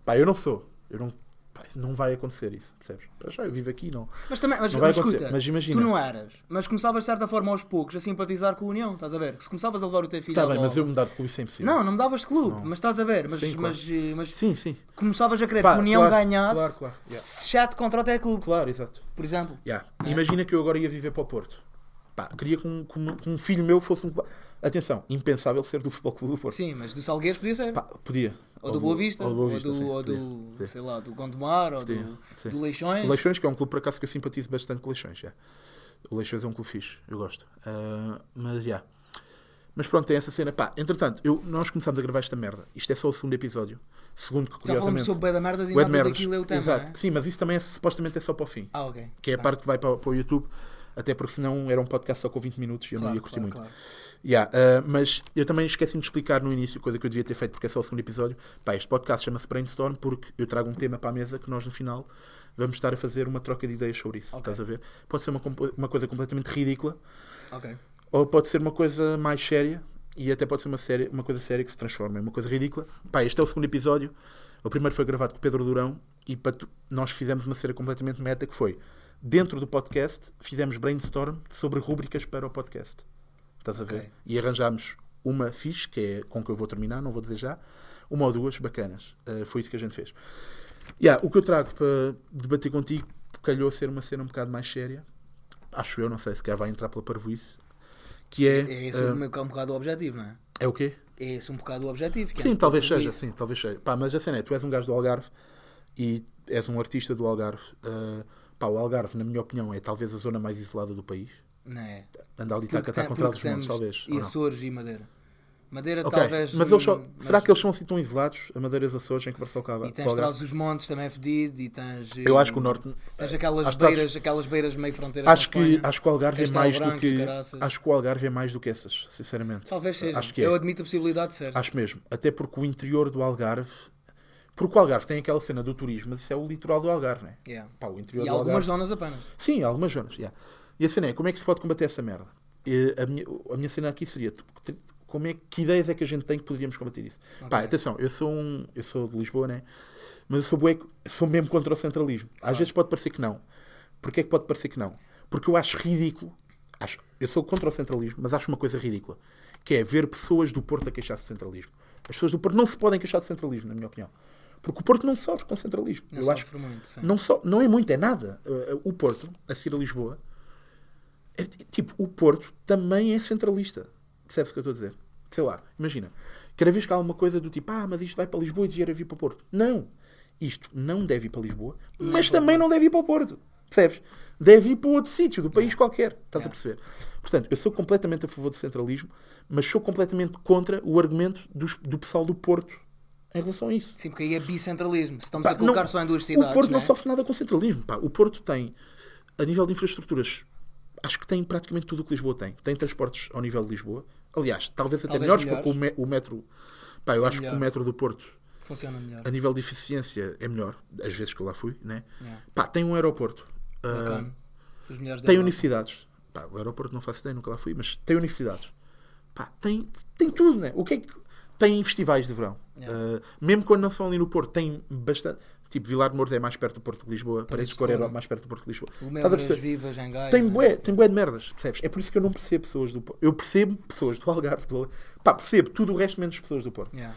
Pá, eu não sou. Eu não, pá, não vai acontecer isso, percebes? Para já eu vivo aqui, não. Mas também, mas, Não vai mas acontecer, escuta, mas imagina. tu não eras, mas começavas de certa forma aos poucos a simpatizar com a União, estás a ver? Se começavas a levar o teu filho Está bem, mas eu mudar de clube isso é impossível. Não, não me davas de clube, Senão- mas estás a ver, mas, Sim, claro. mas, eh, mas Sim, sim. começavas a querer Pá, que a União claro, ganhasse Claro, claro. Yeah. 7 contra o T-Clube, Claro, exato. por exemplo. Yeah. Imagina que eu agora ia viver para o Porto. Pá, queria que um, que um- filho meu fosse um. Atenção, impensável ser do Futebol Clube do Porto. Sim, mas do Salgueiros podia ser. Pá, podia. ou do Boa Vista, ou ou do, do, Boa Vista, sim, ou do podia. sei lá, do Gondomar, ou Podia, do, sim. do Leixões. Leixões, que é um clube por acaso que eu simpatizo bastante com Leixões. já. O Leixões é um clube fixe, eu gosto. Ah, mas já. Mas pronto, tem essa cena. Pá, entretanto, eu, nós começámos a gravar esta merda. Isto é só o segundo episódio. Segundo que Já falamos curiosamente. sobre bué da merdas e nada merdas. daquilo é o tema, Exato. né? Sim, mas isso também é, supostamente é só para o fim. Ah, ok. Que é a Tá. parte que vai para, para o YouTube. Até porque senão era um podcast só com 20 minutos e eu não Claro, ia curtir claro, muito. claro. Yeah, uh, mas eu também esqueci-me de explicar no início, coisa que eu devia ter feito porque é só o segundo episódio. Pá, este podcast chama-se Brainstorm porque eu trago um tema para a mesa que nós no final vamos estar a fazer uma troca de ideias sobre isso. Ok. Estás a ver? Pode ser uma, uma coisa completamente ridícula Ok. ou pode ser uma coisa mais séria e até pode ser uma, série, uma coisa séria que se transforma em uma coisa ridícula. Pá, este é o segundo episódio. O primeiro foi gravado com o Pedro Durão e tu- nós fizemos uma série completamente meta que foi dentro do podcast fizemos brainstorm sobre rúbricas para o podcast. Estás a ver? Ok. E arranjámos uma fixe, que é com que eu vou terminar, não vou dizer já, uma ou duas bacanas. Uh, foi isso que a gente fez. Yeah, o que eu trago para debater contigo calhou ser uma cena um bocado mais séria. Acho eu, não sei se quer vai entrar pela parvoíce. Que é. É esse uh, um bocado o objetivo, não é? é o quê? É esse um bocado o objetivo. é Sim, um talvez seja, isso. sim, talvez seja. Pá, mas a cena é, tu és um gajo do Algarve e és um artista do Algarve. Uh, pá, o Algarve, na minha opinião, é talvez a zona mais isolada do país. Não é? Anda ali está tem- contra os montes, talvez. E? Açores e Madeira. Madeira Ok, talvez. Mas eles só, hum, será mas- que eles são assim tão isolados? A Madeira e os Açores, em comparação com a E com o tens trás os montes também é fedido e tens. Eu acho que o Norte. Tens aquelas traz- beiras, aquelas beiras meio fronteiras. Acho com que, acho que o Algarve é mais do que. Acho que o Algarve é mais do que essas, sinceramente. Talvez seja. Acho que é. Eu admito a possibilidade de ser. Acho mesmo. Até porque o interior do Algarve. Porque o Algarve tem aquela cena do turismo, mas isso é o litoral do Algarve, né? Yeah. Pá, o interior E do algumas Algarve. zonas apenas. Sim, algumas zonas. yeah. E a cena é, como é que se pode combater essa merda? E a, minha, a minha cena aqui seria, tu- como é, que ideias é que a gente tem que poderíamos combater isso? Pá, Ok. atenção, eu sou, um, eu sou de Lisboa, né? mas eu sou, bué, sou mesmo contra o centralismo. Às vezes pode parecer que não. Porquê é que pode parecer que não? Porque eu acho ridículo, acho, eu sou contra o centralismo, mas acho uma coisa ridícula, que é ver pessoas do Porto a queixar-se do centralismo. As pessoas do Porto não se podem queixar do centralismo, na minha opinião. Porque o Porto não sofre com centralismo. Não Eu sofre acho muito, sim. não, só, não é muito, é nada. Uh, uh, O Porto, a seguir a Lisboa, é tipo, o Porto também é centralista. Percebes o que eu estou a dizer? Sei lá, imagina. Cada vez que há uma coisa do tipo, ah, mas isto vai para Lisboa e devia vir para o Porto. Não. Isto não deve ir para Lisboa, mas para o também não deve ir para o Porto. Percebes? Deve ir para outro sítio do país qualquer. Estás Yeah. a perceber? Portanto, eu sou completamente a favor do centralismo, mas sou completamente contra o argumento dos- do pessoal do Porto em relação a isso. Sim, porque aí é bicentralismo. Se estamos Pá, a colocar não- só em duas cidades. O Porto não né? sofre nada com centralismo. Pá. O Porto tem, a nível de infraestruturas, acho que tem praticamente tudo o que Lisboa tem. Tem transportes ao nível de Lisboa. Aliás, talvez até Talvez melhores, melhores. porque o, me- o metro. Pá, eu acho que melhor. o metro do Porto, Funciona melhor. a nível de eficiência, é melhor. Às vezes que eu lá fui, né? Yeah. Pá, tem um aeroporto. Ah, Bacana. Da tem universidades. Pá, o aeroporto não faço ideia, nunca lá fui, mas tem universidades. Pá, tem, tem tudo, né? O que é que. Tem festivais de verão. Yeah. Uh, mesmo quando não são ali no Porto, tem bastante. Tipo, Vilar de Mouros é mais perto do Porto de Lisboa, Paredes de Cor é Cor. mais perto do Porto de Lisboa. O Estás meu a Brás perceber? Vivas em Gaia. Tem né? bué, tem bué de merdas, percebes? É por isso que eu não percebo pessoas do Porto. Eu percebo pessoas do Algarve, do Algarve. Pá, percebo tudo o resto menos pessoas do Porto. Yeah.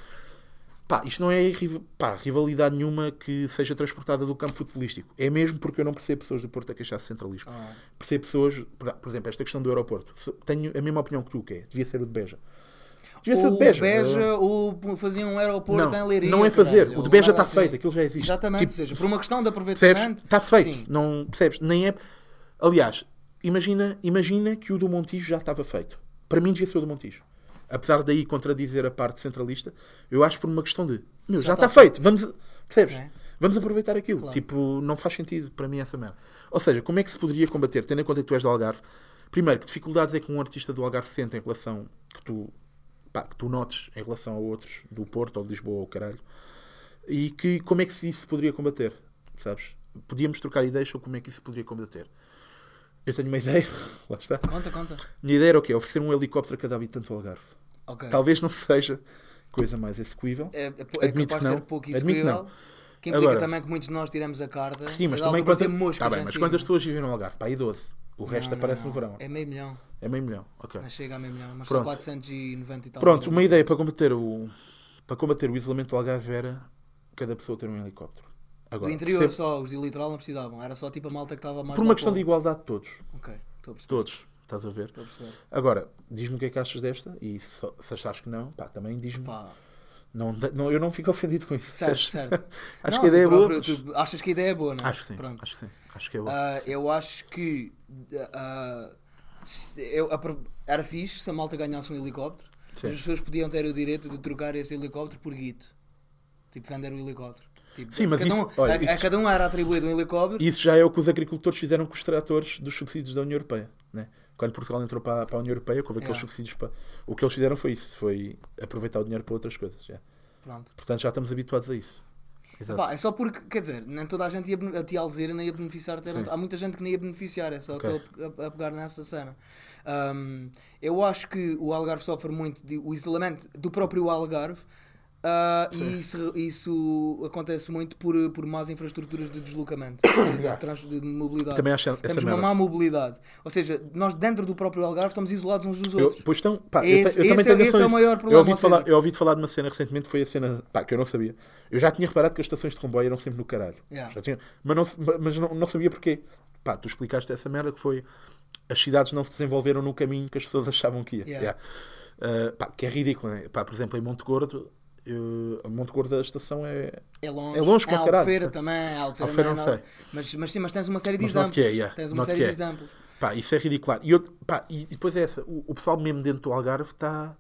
Pá, isto não é pá, rivalidade nenhuma que seja transportada do campo futebolístico. É mesmo porque eu não percebo pessoas do Porto a queixar-se de centralismo. Ah, Percebo pessoas, por exemplo, esta questão do aeroporto. Se- Tenho a mesma opinião que tu, que é. Devia ser o de Beja. Devia ser de Beja. Beja, ou fazia um aeroporto não, em Leiria. não é fazer. caralho, o de Beja está assim. feito, aquilo já existe. Exatamente, Tipo, ou seja, por uma questão de aproveitamento. Está feito. Sim. Não, percebes? Nem é. Aliás, imagina, imagina que o do Montijo já estava feito. Para mim devia ser o do Montijo. Apesar daí contradizer a parte centralista, eu acho por uma questão de meu, Já já, está está feito. Vamos, percebes? É. Vamos aproveitar aquilo. Claro. Tipo, não faz sentido para mim essa merda. Ou seja, como é que se poderia combater, tendo em conta que tu és do Algarve? Primeiro, que dificuldades é que um artista do Algarve sente em relação que tu, pá, que tu notes em relação a outros do Porto ou de Lisboa ou caralho? E que como é que se isso poderia combater? Sabes? Podíamos trocar ideias sobre como é que isso poderia combater. Eu tenho uma ideia, lá está. Conta, conta. Minha ideia era o quê? Oferecer um helicóptero a cada habitante do Algarve. Ok. Talvez não seja coisa mais execuível. É, é, é Admito que não. Admito que não. Que implica Agora- também que muitos de nós tiramos a carta. Sim, mas também quantas, moscas tá bem, em mas cima. quantas pessoas vivem no Algarve? Pá, aí 12. O resto Não, aparece não, no verão. É meio milhão. É meio milhão. Ok. Mas chega a meio milhão. Mas Pronto. são 490 e tal. Pronto, uma ideia para combater o para combater o isolamento do Algarve era cada pessoa ter um helicóptero. Do Agora, interior percebo- só, os de litoral não precisavam. Era só tipo a malta que estava mais. por uma questão de igualdade de todos. Ok, estou a perceber. Todos. Estás a ver? Estou a perceber. Agora, diz-me o que é que achas desta e se, se achas que não, pá, também diz-me. Não, não, eu não fico ofendido com isso. certo, certo. Acho Não, que a ideia é boa. próprio- mas- tu achas que a ideia é boa, não é? Acho que sim. Pronto. Acho que sim. Acho que é boa. Ah, eu acho que se- eu, era fixe se a malta ganhasse um helicóptero, Sim. as pessoas podiam ter o direito de trocar esse helicóptero por guito. Tipo, vender o helicóptero. Tipo, Sim, mas cada isso- um, olha, a, a isso- cada um era atribuído um helicóptero. Isso já é o que os agricultores fizeram com os tratores dos subsídios da União Europeia. Né? Quando Portugal entrou para, para a União Europeia, houve aqueles Yeah. subsídios para. O que eles fizeram foi isso: foi aproveitar o dinheiro para outras coisas. Já. Pronto. Portanto, já estamos habituados a isso. Epá, é só porque, quer dizer, nem toda a gente ia, a tia Alzira nem ia beneficiar. até. Há muita gente que nem ia beneficiar, é só Ok. estou a, a pegar nessa cena. Ahm, eu acho que o Algarve sofre muito de, o isolamento do próprio Algarve. Ah, e isso, isso acontece muito por, por más infraestruturas de deslocamento, de, trans- de mobilidade. Também acho essa Temos uma merda. má mobilidade. Ou seja, nós dentro do próprio Algarve estamos isolados uns dos Eu, outros. pois estão, pá, Esse- eu, eu também esse é- tenho esse é o maior Eu problema, ouvi, ou falar, eu ouvi falar de uma cena recentemente, foi a cena pá, que eu não sabia. Eu já tinha reparado que as estações de comboio eram sempre no caralho. Yeah. Já tinha, mas não, mas não, não sabia porquê. Pá, tu explicaste essa merda que foi as cidades não se desenvolveram no caminho que as pessoas achavam que ia. Yeah. Yeah. Uh, pá, que é ridículo, né? Pá, por exemplo, em Monte Gordo, eu, a Monte Gordo da estação é. É longe. É longe para é o caralho. Albufeira também. Albufeira, Albufeira não, não é sei. Mas, mas sim, mas tens uma série de Mas exemplos. é, yeah. Tens uma Noto série de é. exemplos. Pá, isso é ridículo. E, eu, pá, e depois é essa. O, o pessoal mesmo dentro do Algarve está.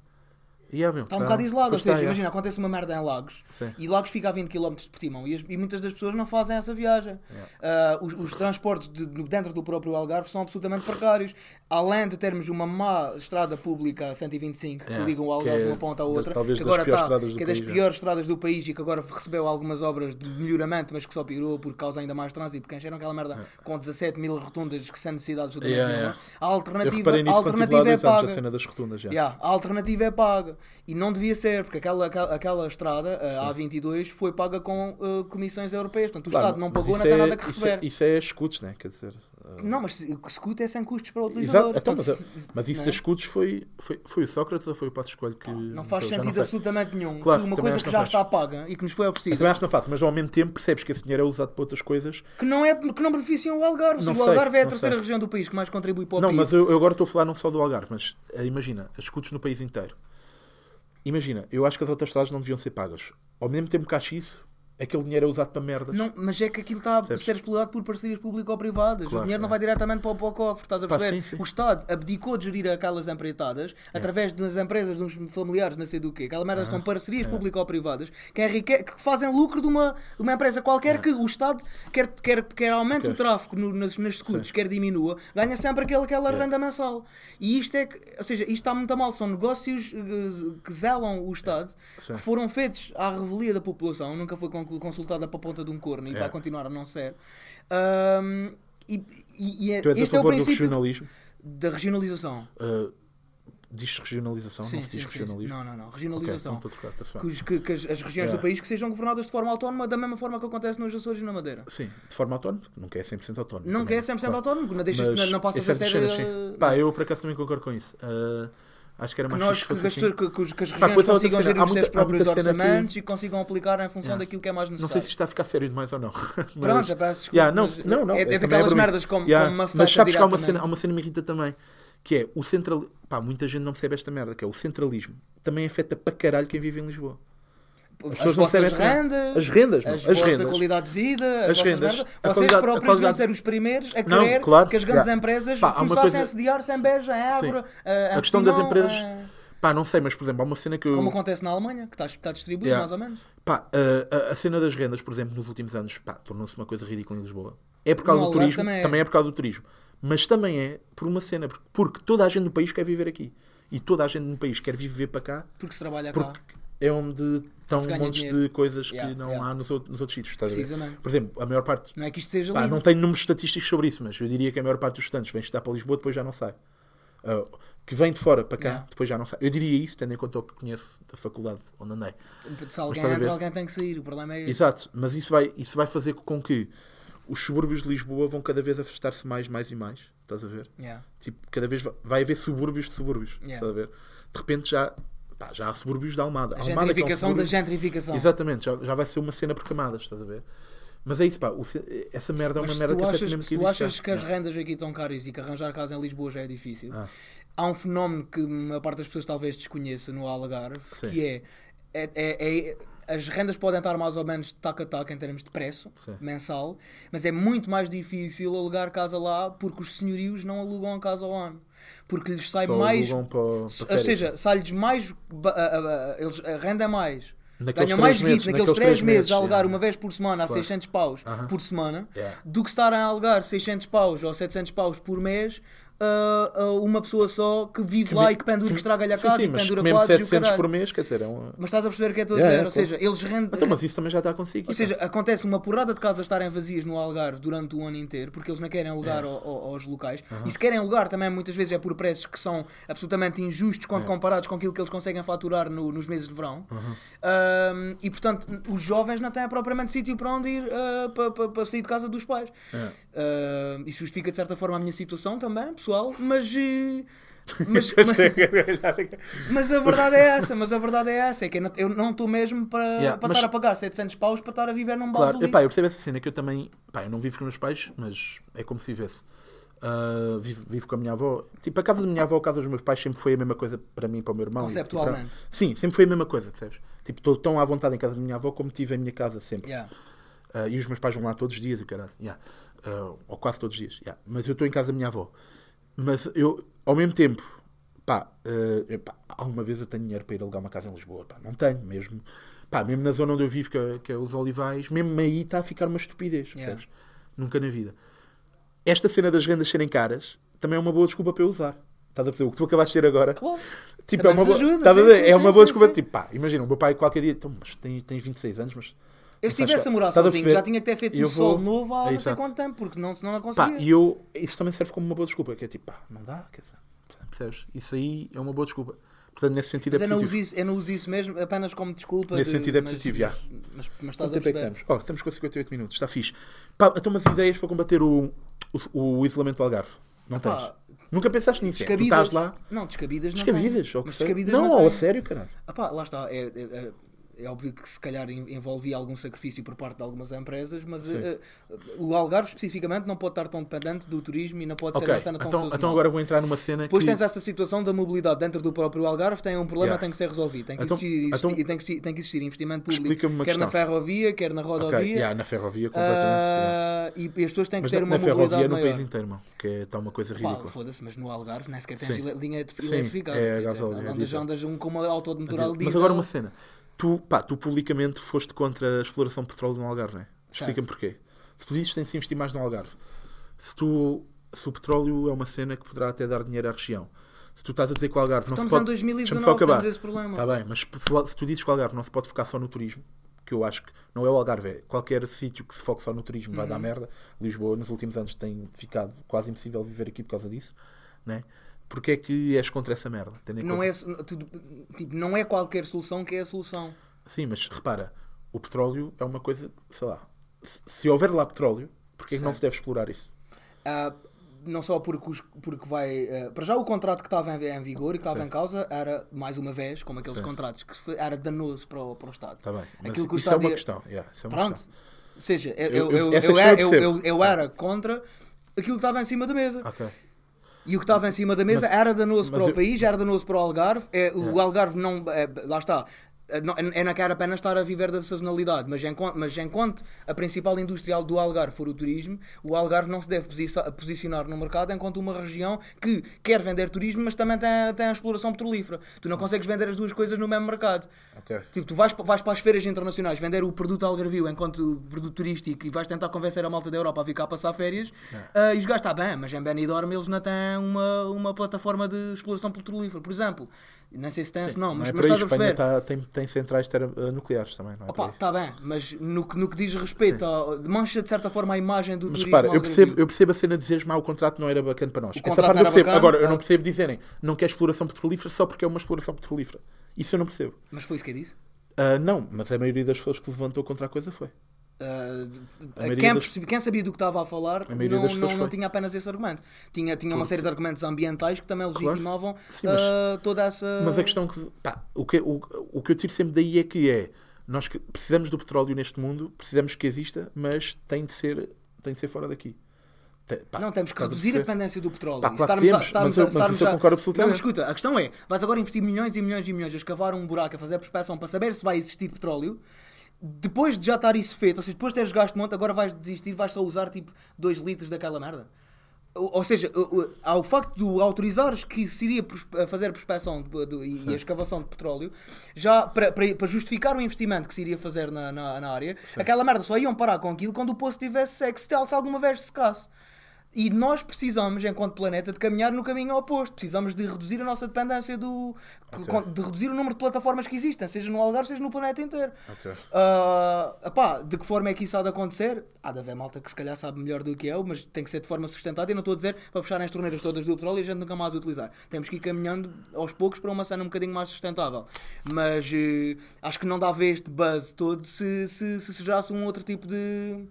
Yeah, meu, Está um bocado isolado, ou seja, yeah. imagina, acontece uma merda em Lagos Sim. e Lagos fica a 20 km de Portimão e, as- e muitas das pessoas não fazem essa viagem. Ah, os, os transportes de- de- dentro do próprio Algarve são absolutamente precários. Além de termos uma má estrada pública a 125 que Yeah, liga o que Algarve é de uma ponta à outra, que agora piores está, que é das país, piores estradas do país e que agora recebeu algumas obras de melhoramento, mas que só piorou por causa ainda mais trânsito, porque encheram aquela merda com 17 mil rotundas que sem necessidade absolutamente Yeah, nenhuma. yeah. A alternativa, a alternativa é paga. a cena das rotundas. Yeah, a alternativa é paga. E não devia ser, porque aquela, aquela, aquela estrada, a A22, foi paga com uh, comissões europeias. Portanto, o Claro, Estado não pagou, isso não tem é- nada que isso receber. é- Isso é escudos, né? Quer dizer, Não, mas se- o scoot é sem custos para o utilizador. Exato, então, Portanto, mas, se- mas isso não é? das escudos foi, foi, foi o Sócrates ou foi o Passo Escolho que. Não faz que eu já sentido sei. absolutamente nenhum. Claro, uma coisa que não já faz. está paga e que nos foi oferecida, também acho que não faço, mas ao mesmo tempo percebes que esse dinheiro é usado para outras coisas. que não, é, que não beneficiam o Algarve. Não o sei, Algarve é a não terceira sei. região do país que mais contribui para o Não, PIB. mas eu, eu agora estou a falar não só do Algarve, mas eh, imagina, escudos no país inteiro. Imagina, eu acho que as autostradas não deviam ser pagas. Ao mesmo tempo que acho isso, aquele dinheiro é usado para merdas. Não, mas é que aquilo está a ser explorado por parcerias público-privadas. o Claro, dinheiro não é. vai diretamente para o, para o cofre, estás a Pá, perceber? sim, sim. O Estado abdicou de gerir aquelas empreitadas através das empresas, dos familiares, não sei do quê. Aquelas merdas estão parcerias público-privadas que, enrique... que fazem lucro de uma, de uma empresa qualquer que o Estado quer, quer, quer aumente o tráfego no, nas, nas escudos, quer diminua, ganha sempre aquele, aquela renda mensal. E isto é que, ou seja, isto está muito a mal. São negócios eh, que zelam o Estado, que foram feitos à revelia da população, nunca foi con- consultada para a ponta de um corno e É. vai continuar a não ser. Ahm, e, e- e é- Tu és a é o favor do princípio regionalismo? da regionalização. Uh, diz regionalização, Sim, não se sim, diz sim, sim. regionalismo. Não, não, não. Ok, Regionalização. então está-se bem. que, os- que- que as, as regiões do país que sejam governadas de forma autónoma, da mesma forma que acontece nos Açores e na Madeira. Sim, de forma autónoma, nunca é 100% autónomo. Nunca também, é 100% claro. autónomo, não, deixas, não, não a ser. cenas, sim. eh, Pá, eu por acaso também concordo com isso. Uh, acho que era que, mais nós, fixe que, fosse as, assim. que, que os- que as Pá, regiões outra consigam gerir os seus próprios cena que- orçamentos e consigam aplicar em função Yeah. daquilo que é mais Não necessário. sei se isto está a ficar sério demais ou não. mas, Pronto, eu peço desculpa, Yeah, não, não, não, é, é também daquelas mim. merdas como, Yeah, como uma Mas sabes que há uma cena, há uma cena que me irrita também, que é o central. Pá, muita gente não percebe esta merda, que é o centralismo. Também afeta para caralho quem vive em Lisboa. As pessoas não essa merda. rendas, As rendas, a as rendas. qualidade de vida, as, As rendas, merdas. a Vocês a próprios qualidade- deviam ser os primeiros a Não, querer claro, que as grandes yeah. empresas Pá, começassem coisa- a sediar-se em Beja, em Évora, eh, em A questão das empresas. eh, Pá, não sei, mas por exemplo, há uma cena que eu. Como acontece na Alemanha, que está, está distribuído Yeah. mais ou menos. Pá, a, a- a cena das rendas, por exemplo, nos últimos anos, pá, tornou-se uma coisa ridícula em Lisboa. É por causa No do turismo, também também é. é. por causa do turismo. Mas também é por uma cena, porque, porque toda a gente no país quer viver aqui. E toda a gente no país quer viver para cá, Porque se trabalha cá. É onde estão montes dinheiro. de coisas Yeah, que não yeah. há nos outros, nos outros sítios. Estás a ver? Por exemplo, a maior parte. Não é que isto seja Pá, não tenho números estatísticos sobre isso, mas eu diria que a maior parte dos estudantes vem estudar para Lisboa depois já não sai. Ah, que vem de fora para cá, Yeah. depois já não sai. Eu diria isso, tendo em conta o que conheço da faculdade onde andei. Se alguém entra, alguém tem que sair. O problema é esse. Exato, mas isso vai, isso vai fazer com que os subúrbios de Lisboa vão cada vez afastar-se mais, mais e mais. Estás a ver? Tipo, cada vez vai, haver subúrbios de subúrbios. Estás a ver? De repente já, pá, já há subúrbios da Almada. A Almada que é um gentrificação da gentrificação. Exatamente, já, já vai ser uma cena por camadas, estás a ver? Mas é isso, pá, o essa merda é uma se merda tu que achas, mesmo se quem tu achas que as Yeah. rendas aqui estão caras e que arranjar casa em Lisboa já é difícil, Ah. há um fenómeno que a maior parte das pessoas talvez desconheça no Algarve, Sim. que é, é, é- é- as rendas podem estar mais ou menos tac a tac em termos de preço Sim. mensal, mas é muito mais difícil alugar casa lá porque os senhorios não alugam a casa ao ano. Porque lhes sai Só mais. para- para Ou seja, sai-lhes mais. a, a- a- eles, a renda é mais. Naqueles Ganham mais guito naqueles naqueles 3 três meses a alugar yeah. uma vez por semana a Claro. 600 paus Aham. por semana Yeah. do que estarem a alugar 600 paus ou 700 paus por mês a, a uma pessoa só que vive lá e que pendura, que estraga-lhe a casa sim, e mas pendura quadros e o 700 caralho. por mês, quer dizer, é um... Mas estás a perceber o que é que estou a Yeah, dizer? yeah, Ou seja, eles rendem. Então, mas isso também já está consigo. Ou seja, acontece uma porrada de casas estarem vazias no Algarve durante o ano inteiro porque eles não querem alugar É. ao- ao- aos locais. E se querem alugar também muitas vezes é por preços que são absolutamente injustos quando É. comparados com aquilo que eles conseguem faturar no- nos meses de verão. E portanto, os jovens não têm propriamente sítio para onde ir ah, para, para- para sair de casa dos pais. É. Ah, isso justifica de certa forma a minha situação também, pessoal, mas. eh, Mas, Gostei. mas, mas a verdade é essa, mas a verdade é essa, é que eu não- estou mesmo para, Yeah, para mas- estar a pagar 700 paus para estar a viver num Claro, balde epá, eu percebo essa cena que eu também. Pá, eu não vivo com os meus pais, mas é como se vivesse. Ah, vivo, vivo com a minha avó. Tipo, a casa da minha avó, a casa dos meus pais sempre foi a mesma coisa para mim e para o meu irmão. e- e Conceptualmente. para- Sim, sempre foi a mesma coisa, percebes? Tipo, estou tão à vontade em casa da minha avó como tive em minha casa sempre. Yeah. Ah, e os meus pais vão lá todos os dias, o caralho. Yeah. Ah, ou quase todos os dias. Yeah. Mas eu estou em casa da minha avó. Mas eu, ao mesmo tempo, pá, ah, eu, pá, alguma vez eu tenho dinheiro para ir alugar uma casa em Lisboa. Pá, não tenho mesmo. Pá, mesmo na zona onde eu vivo, que é, que é os Olivais, mesmo aí está a ficar uma estupidez, Yeah. percebes? Nunca na vida. Esta cena das rendas serem caras também é uma boa desculpa para eu usar. Estás a perceber? O que tu acabaste de dizer agora Claro. Tipo, Também é uma, boa, ajuda, sim, sim, é uma sim, boa desculpa. Tipo, pá, imagina, o meu pai qualquer dia, então, mas tens, tens 26 anos, mas. Eu se mas tivesse a morar estás a sozinho, perceber? já tinha que ter feito Eu sol vou- novo há É, não sei exato. quanto tempo, porque não, senão não Pá, conseguia. e eu, isso também serve como uma boa desculpa, que é tipo, pá, não dá, quer dizer, percebes? Isso aí é uma boa desculpa. Portanto, nesse sentido Mas é eu não, positivo. uso isso, eu não uso isso mesmo apenas como desculpa. Nesse de- sentido é mas- positivo, já. Mas, mas, mas estás Quanto a é perceber. estamos? Oh, estamos com 58 minutos, está fixe. Pá, então umas ideias para combater o, o, o isolamento do Algarve. Não tens. Pá, Nunca pensaste nisso. é? Tu descabidas. estás lá. Não, descabidas não Descabidas, ou Mas descabidas Não, não, ou a sério, caralho. Ah pá, lá está. É, é- é- é óbvio que se calhar en- envolvia algum sacrifício por parte de algumas empresas, mas eh, o Algarve especificamente não pode estar tão dependente do turismo e não pode ser Ok, uma cena tão então, sazonal. então agora vou entrar numa cena Depois que... tens essa situação da mobilidade dentro do próprio Algarve, tem um problema, Yeah. tem que ser resolvido. Tem que, Então- existir, então- existir- tem que existir- tem que existir investimento público, quer na questão. ferrovia, quer na rodovia. Ok, yeah, na ferrovia, completamente. ah, e, as pessoas têm que Mas ter na, uma na ferrovia mobilidade no maior. país inteiro, mano, que está uma coisa ridícula. foda-se, mas no Algarve nem sequer tens Sim. linha de Sim, eletrificada. é quer dizer, gasóleo, é andas, diesel. andas um com uma auto de motor a Mas diesel. agora uma cena. Tu, pá, tu publicamente foste contra a exploração de petróleo no Algarve, não é? Explica-me porquê. Se tu dizes que tem de se investir mais no Algarve, se, tu, se o petróleo é uma cena que poderá até dar dinheiro à região, se tu estás a dizer que o Algarve não Estamos se em pode... 2019, Deixa-me só acabar. temos esse problema. Está bem, mas se, tu dizes que o Algarve não se pode focar só no turismo, que eu acho que não é o Algarve, é qualquer sítio que se foque só no turismo vai Uhum. dar merda. Lisboa, nos últimos anos, tem ficado quase impossível viver aqui por causa disso, né? Porque é que és contra essa merda? Não é, tipo, não é qualquer solução que é a solução. Sim, mas repara, o petróleo é uma coisa, sei lá, se, houver lá petróleo, porque é que não se deve explorar isso? Ah, não só porque, os- porque vai. ah, para já o contrato que estava em, em vigor e que estava em causa era, mais uma vez, como aqueles contratos, que foi- era danoso para o, para o Estado. Está bem, mas Aquilo que isso é uma ia- questão. yeah, isso é uma Pronto. questão. Ou seja, eu, Eu- eu, eu- era, era contra aquilo que estava em cima da mesa. Ok. E o que estava em cima da mesa Mas- era danoso para o eu- país, era danoso para o Algarve. É, o Yeah. Algarve não. é, lá está. É, não- É não quer apenas estar a viver da sazonalidade, mas enquanto, mas enquanto a principal industrial do Algarve for o turismo, o Algarve não se deve posi- posicionar no mercado enquanto uma região que quer vender turismo, mas também tem, tem a exploração petrolífera. Tu não consegues vender as duas coisas no mesmo mercado. Ok. Tipo, tu vais, vais para as feiras internacionais vender o produto algarvio enquanto produto turístico e vais tentar convencer a malta da Europa a vir cá passar férias ah, e os gajos, está bem, mas em Benidorm eles não têm uma, uma plataforma de exploração petrolífera, por exemplo. Nem sei se tem, se não, Não mas, é mas estás a Espanha tá- tem, tem centrais ter- eh, nucleares também, não é? Opa, está bem, mas no, que- no que diz respeito, mancha de certa forma a imagem do Mas turismo repara, eu percebo, eu percebo a cena de dizeres, mas o contrato não era bacana para nós. Essa contrato parte não eu percebo. bacana, Agora, eu não percebo dizerem não quer exploração petrolífera só porque é uma exploração petrolífera. Isso eu não percebo. Mas foi isso que eu disse. Ah, não, mas a maioria das pessoas que levantou contra a coisa foi. Uh, quem, das- percebi- quem sabia do que estava a falar A não, não, não tinha apenas esse argumento. Tinha, tinha uma série de argumentos ambientais que também Claro. legitimavam Sim, mas- uh, toda essa. Mas a questão que. Pá, o, que o, o que eu tiro sempre daí é que é. Nós que precisamos do petróleo neste mundo, precisamos que exista, mas tem de ser, tem de ser fora daqui. Tem- pá, Não, temos que a reduzir a dependência do petróleo. Pá, claro estarmos a- temos, estarmos mas eu- a- mas estarmos a- concordo absolutamente. Não, escuta, a questão é: vais agora investir milhões e milhões e milhões a escavar um buraco, a fazer prospeção para saber se vai existir petróleo. Depois de já estar isso feito, ou seja, depois de teres gasto monte, agora vais desistir, vais só usar tipo 2 litros daquela merda. Ou ou seja, ao facto de autorizares que se iria fazer a prospeção de- de- e a escavação de petróleo, já para, para, para justificar o investimento que se iria fazer na, na, na área, aquela merda só iam parar com aquilo quando o poço tivesse seco, se se alguma vez secasse. E nós precisamos, enquanto planeta, de caminhar no caminho oposto. Precisamos de reduzir a nossa dependência do. de reduzir o número de plataformas que existem, seja no Algarve, seja no planeta inteiro. Ok. Ah, epá, de que forma é que isso há de acontecer? Há de haver malta que se calhar sabe melhor do que eu, mas tem que ser de forma sustentada. E não estou a dizer para fecharem as torneiras todas do petróleo e a gente nunca mais utilizar. Temos que ir caminhando aos poucos para uma cena um bocadinho mais sustentável. Mas eh, acho que não dava este buzz todo se se, se, se gerasse um outro tipo de.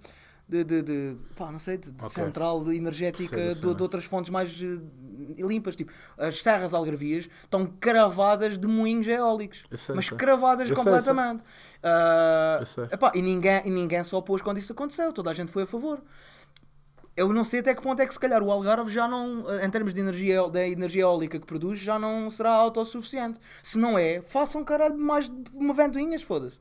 De, de, de- pá, não sei, de, de central energética de, outras fontes mais eh, limpas. Tipo, as serras algarvias estão cravadas de moinhos eólicos. Sei, mas cravadas sei, completamente. Sei. epá, e, ninguém, e ninguém se opôs quando isso aconteceu. Toda a gente foi a favor. Eu não sei até que ponto é que se calhar o Algarve já não, em termos de energia, da energia eólica que produz, já não será autossuficiente. Se não é, façam caralho mais de uma ventoinhas, foda-se.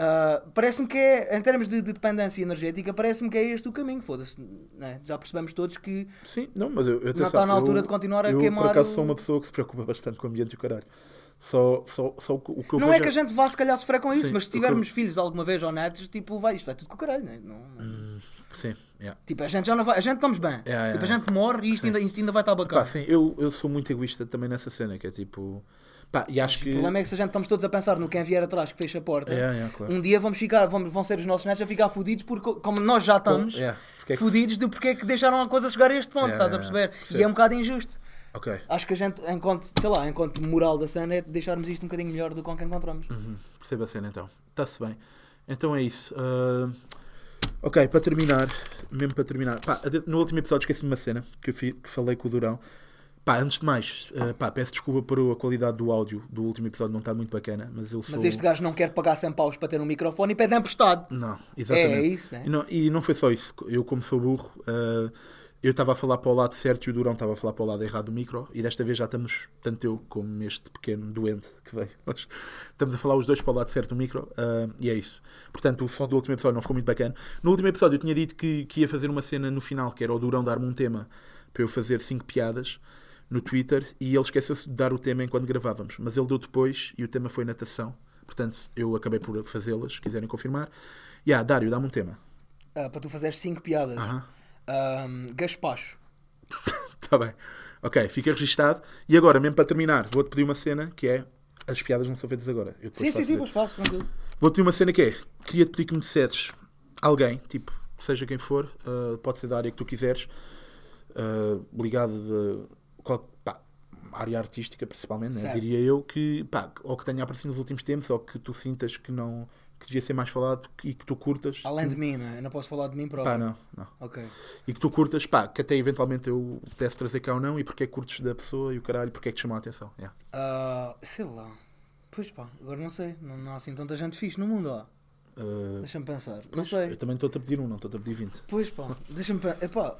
Ah, parece-me que é, em termos de, de dependência energética, parece-me que é este o caminho, foda-se. né? Já percebemos todos que Sim, não, mas eu, eu atenção, está na altura eu- de continuar a eu, queimar por acaso o- sou uma pessoa que se preocupa bastante com o ambiente e o caralho. Só, só, só o que eu não vejo é que a gente vá se calhar sofrer com isso, Sim, mas se que eu- tivermos filhos alguma vez ou netos, tipo, vai, isto vai tudo com o caralho, né? não, Sim, yeah. Tipo, a gente já não vai, a gente estamos bem. Yeah, tipo, a yeah. gente morre e isto ainda, isto ainda vai estar Pá, bacana. sim, eu, eu sou muito egoísta também nessa cena, que é tipo. Pá, e acho O que. problema é que se a gente estamos todos a pensar no quem vier atrás que fecha a porta, Yeah, yeah, claro. um dia vamos ficar, vamos, vão ser os nossos netos a ficar fodidos porque, como nós já estamos, Yeah, porque é que- fodidos de porque é que deixaram a coisa chegar a este ponto, Yeah, estás a yeah, perceber? yeah. E é um bocado injusto. Ok, Acho que a gente, enquanto, sei lá, enquanto moral da cena, é deixarmos isto um bocadinho melhor do que com que encontramos. uhum, percebo a cena então. Está-se bem. Então é isso. Ah, Ok, para terminar, mesmo para terminar, pá, no último episódio esqueci de uma cena que, eu fi- que falei com o Durão. Pá, antes de mais, eh, pá, peço desculpa por a qualidade do áudio do último episódio não estar muito bacana, mas eu sou. Mas este gajo não quer pagar 100 paus para ter um microfone e pede emprestado. Não, exatamente. É isso, né? E não, e não foi só isso. Eu, como sou burro, eh, eu estava a falar para o lado certo e o Durão estava a falar para o lado errado do micro. E desta vez já estamos, tanto eu como este pequeno doente que veio, nós estamos a falar os dois para o lado certo do micro. eh, e é isso. Portanto, o som do último episódio não ficou muito bacana. No último episódio eu tinha dito que, que ia fazer uma cena no final, que era o Durão dar-me um tema para eu fazer cinco piadas no Twitter e ele esqueceu-se de dar o tema enquanto gravávamos. Mas ele deu depois e o tema foi natação. Portanto, eu acabei por fazê-las, se quiserem confirmar. E ah, Dário, dá-me um tema. Ah, para tu fazeres 5 piadas. Aham. Ahm, gaspacho. Tá bem. Ok, fica registado. E agora, mesmo para terminar, vou-te pedir uma cena que é. As piadas não são feitas agora. Sim, sim, sim, pois faço, tranquilo. Vou-te pedir uma cena que é. Queria-te pedir que me dissesses alguém, tipo, seja quem for, uh, pode ser da área que tu quiseres, uh, ligado a qual, pá, área artística, principalmente, né? Diria eu, que, pá, ou que tenha aparecido nos últimos tempos, ou que tu sintas que não. que devia ser mais falado e que tu curtas. Além que, de mim, né? Eu não posso falar de mim próprio. Pá, não, não. Ok. E que tu curtas, pá, que até eventualmente eu pudesse trazer cá ou não, e porque é que curtes da pessoa e o caralho, porque é que te chamou a atenção. Yeah. Ah, sei lá. Pois pá, agora não sei. Não, não há assim tanta gente fixe no mundo, ó. Uh, Deixa-me pensar. Não pois, sei. Eu também estou-te a pedir um, não estou-te a pedir 20. Pois pá, deixa-me pensar. Epá,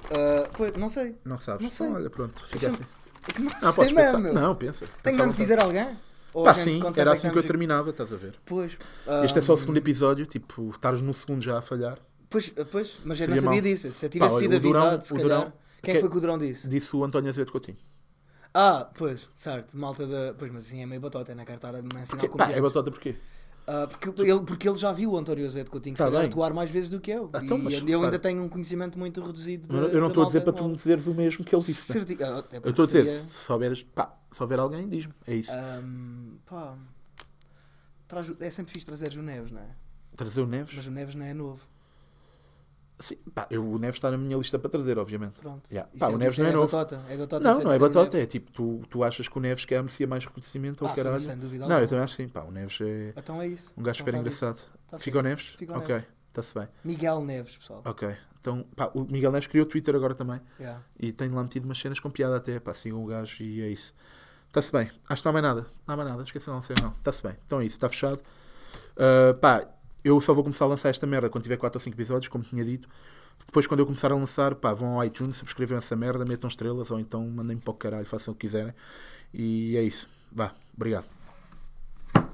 pois, não sei. Não sabes? Não sei. Então, olha, pronto, fica assim. É que não, Não, sei podes pensar. meu. Não, pensa. Tenho mesmo que dizer alguém? Ou Pá, sim, era assim que eu vamos- terminava, estás a ver? Pois. Este é só o ah, segundo episódio, tipo, estares no segundo já a falhar. Pois, pois, mas eu não sabia mau. disso. Se eu tivesse olha, sido o Durão- avisado, se o calhar. Durão- Quem que- foi que o Durão disse? Disse o António Azevedo Coutinho. Ah, pois, certo. Malta da. Pois, mas assim é meio batota, não quero estar a mencionar Porque, como pá, é batota porquê? Ah, porque, ele, porque ele já viu o António Azevedo Coutinho Tá bem. atuar mais vezes do que eu. Ah, então, e mas, eu, eu ainda tenho um conhecimento muito reduzido. Eu, da- eu não estou a dizer para tu me dizeres o mesmo que ele disse. né? Certi- ah, Eu estou a dizer, se souberes, pá, se houver alguém, diz-me. É isso. Ahm, pá, traz é sempre fixe trazer o Neves, não é? Trazer o Neves? Mas o Neves não é novo. Sim, pá, eu, o Neves está na minha lista para trazer, obviamente. Pronto. Yeah. Pá, é- o Neves não é novo. batota. É batota Não, não é batota, é tipo, tu, tu achas que o Neves quer merecia mais reconhecimento ou Ah, caralho? sem dúvida Não, eu alguma. também acho que sim, pá, o Neves é Então é isso. um gajo Então super tá engraçado. Tá Fica o. Neves? Fica o ok, está-se bem. Miguel Neves, pessoal. Ok, então, pá, o Miguel Neves criou o Twitter agora também Yeah. e tem lá metido umas cenas com piada até, pá, sigam o gajo e é isso. Está-se bem, acho que não há mais nada, não há mais nada, esqueci não sei não, está-se bem, então é isso, está fechado. Ah, pá, eu só vou começar a lançar esta merda quando tiver 4 ou 5 episódios, como tinha dito. Depois, quando eu começar a lançar, pá, vão ao iTunes, subscrevam essa merda, metam estrelas ou então mandem-me para o caralho, façam o que quiserem. E é isso, vá, obrigado.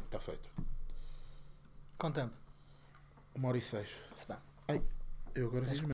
Está feito. Com tempo. Uma hora e seis. Se bem. Eu agora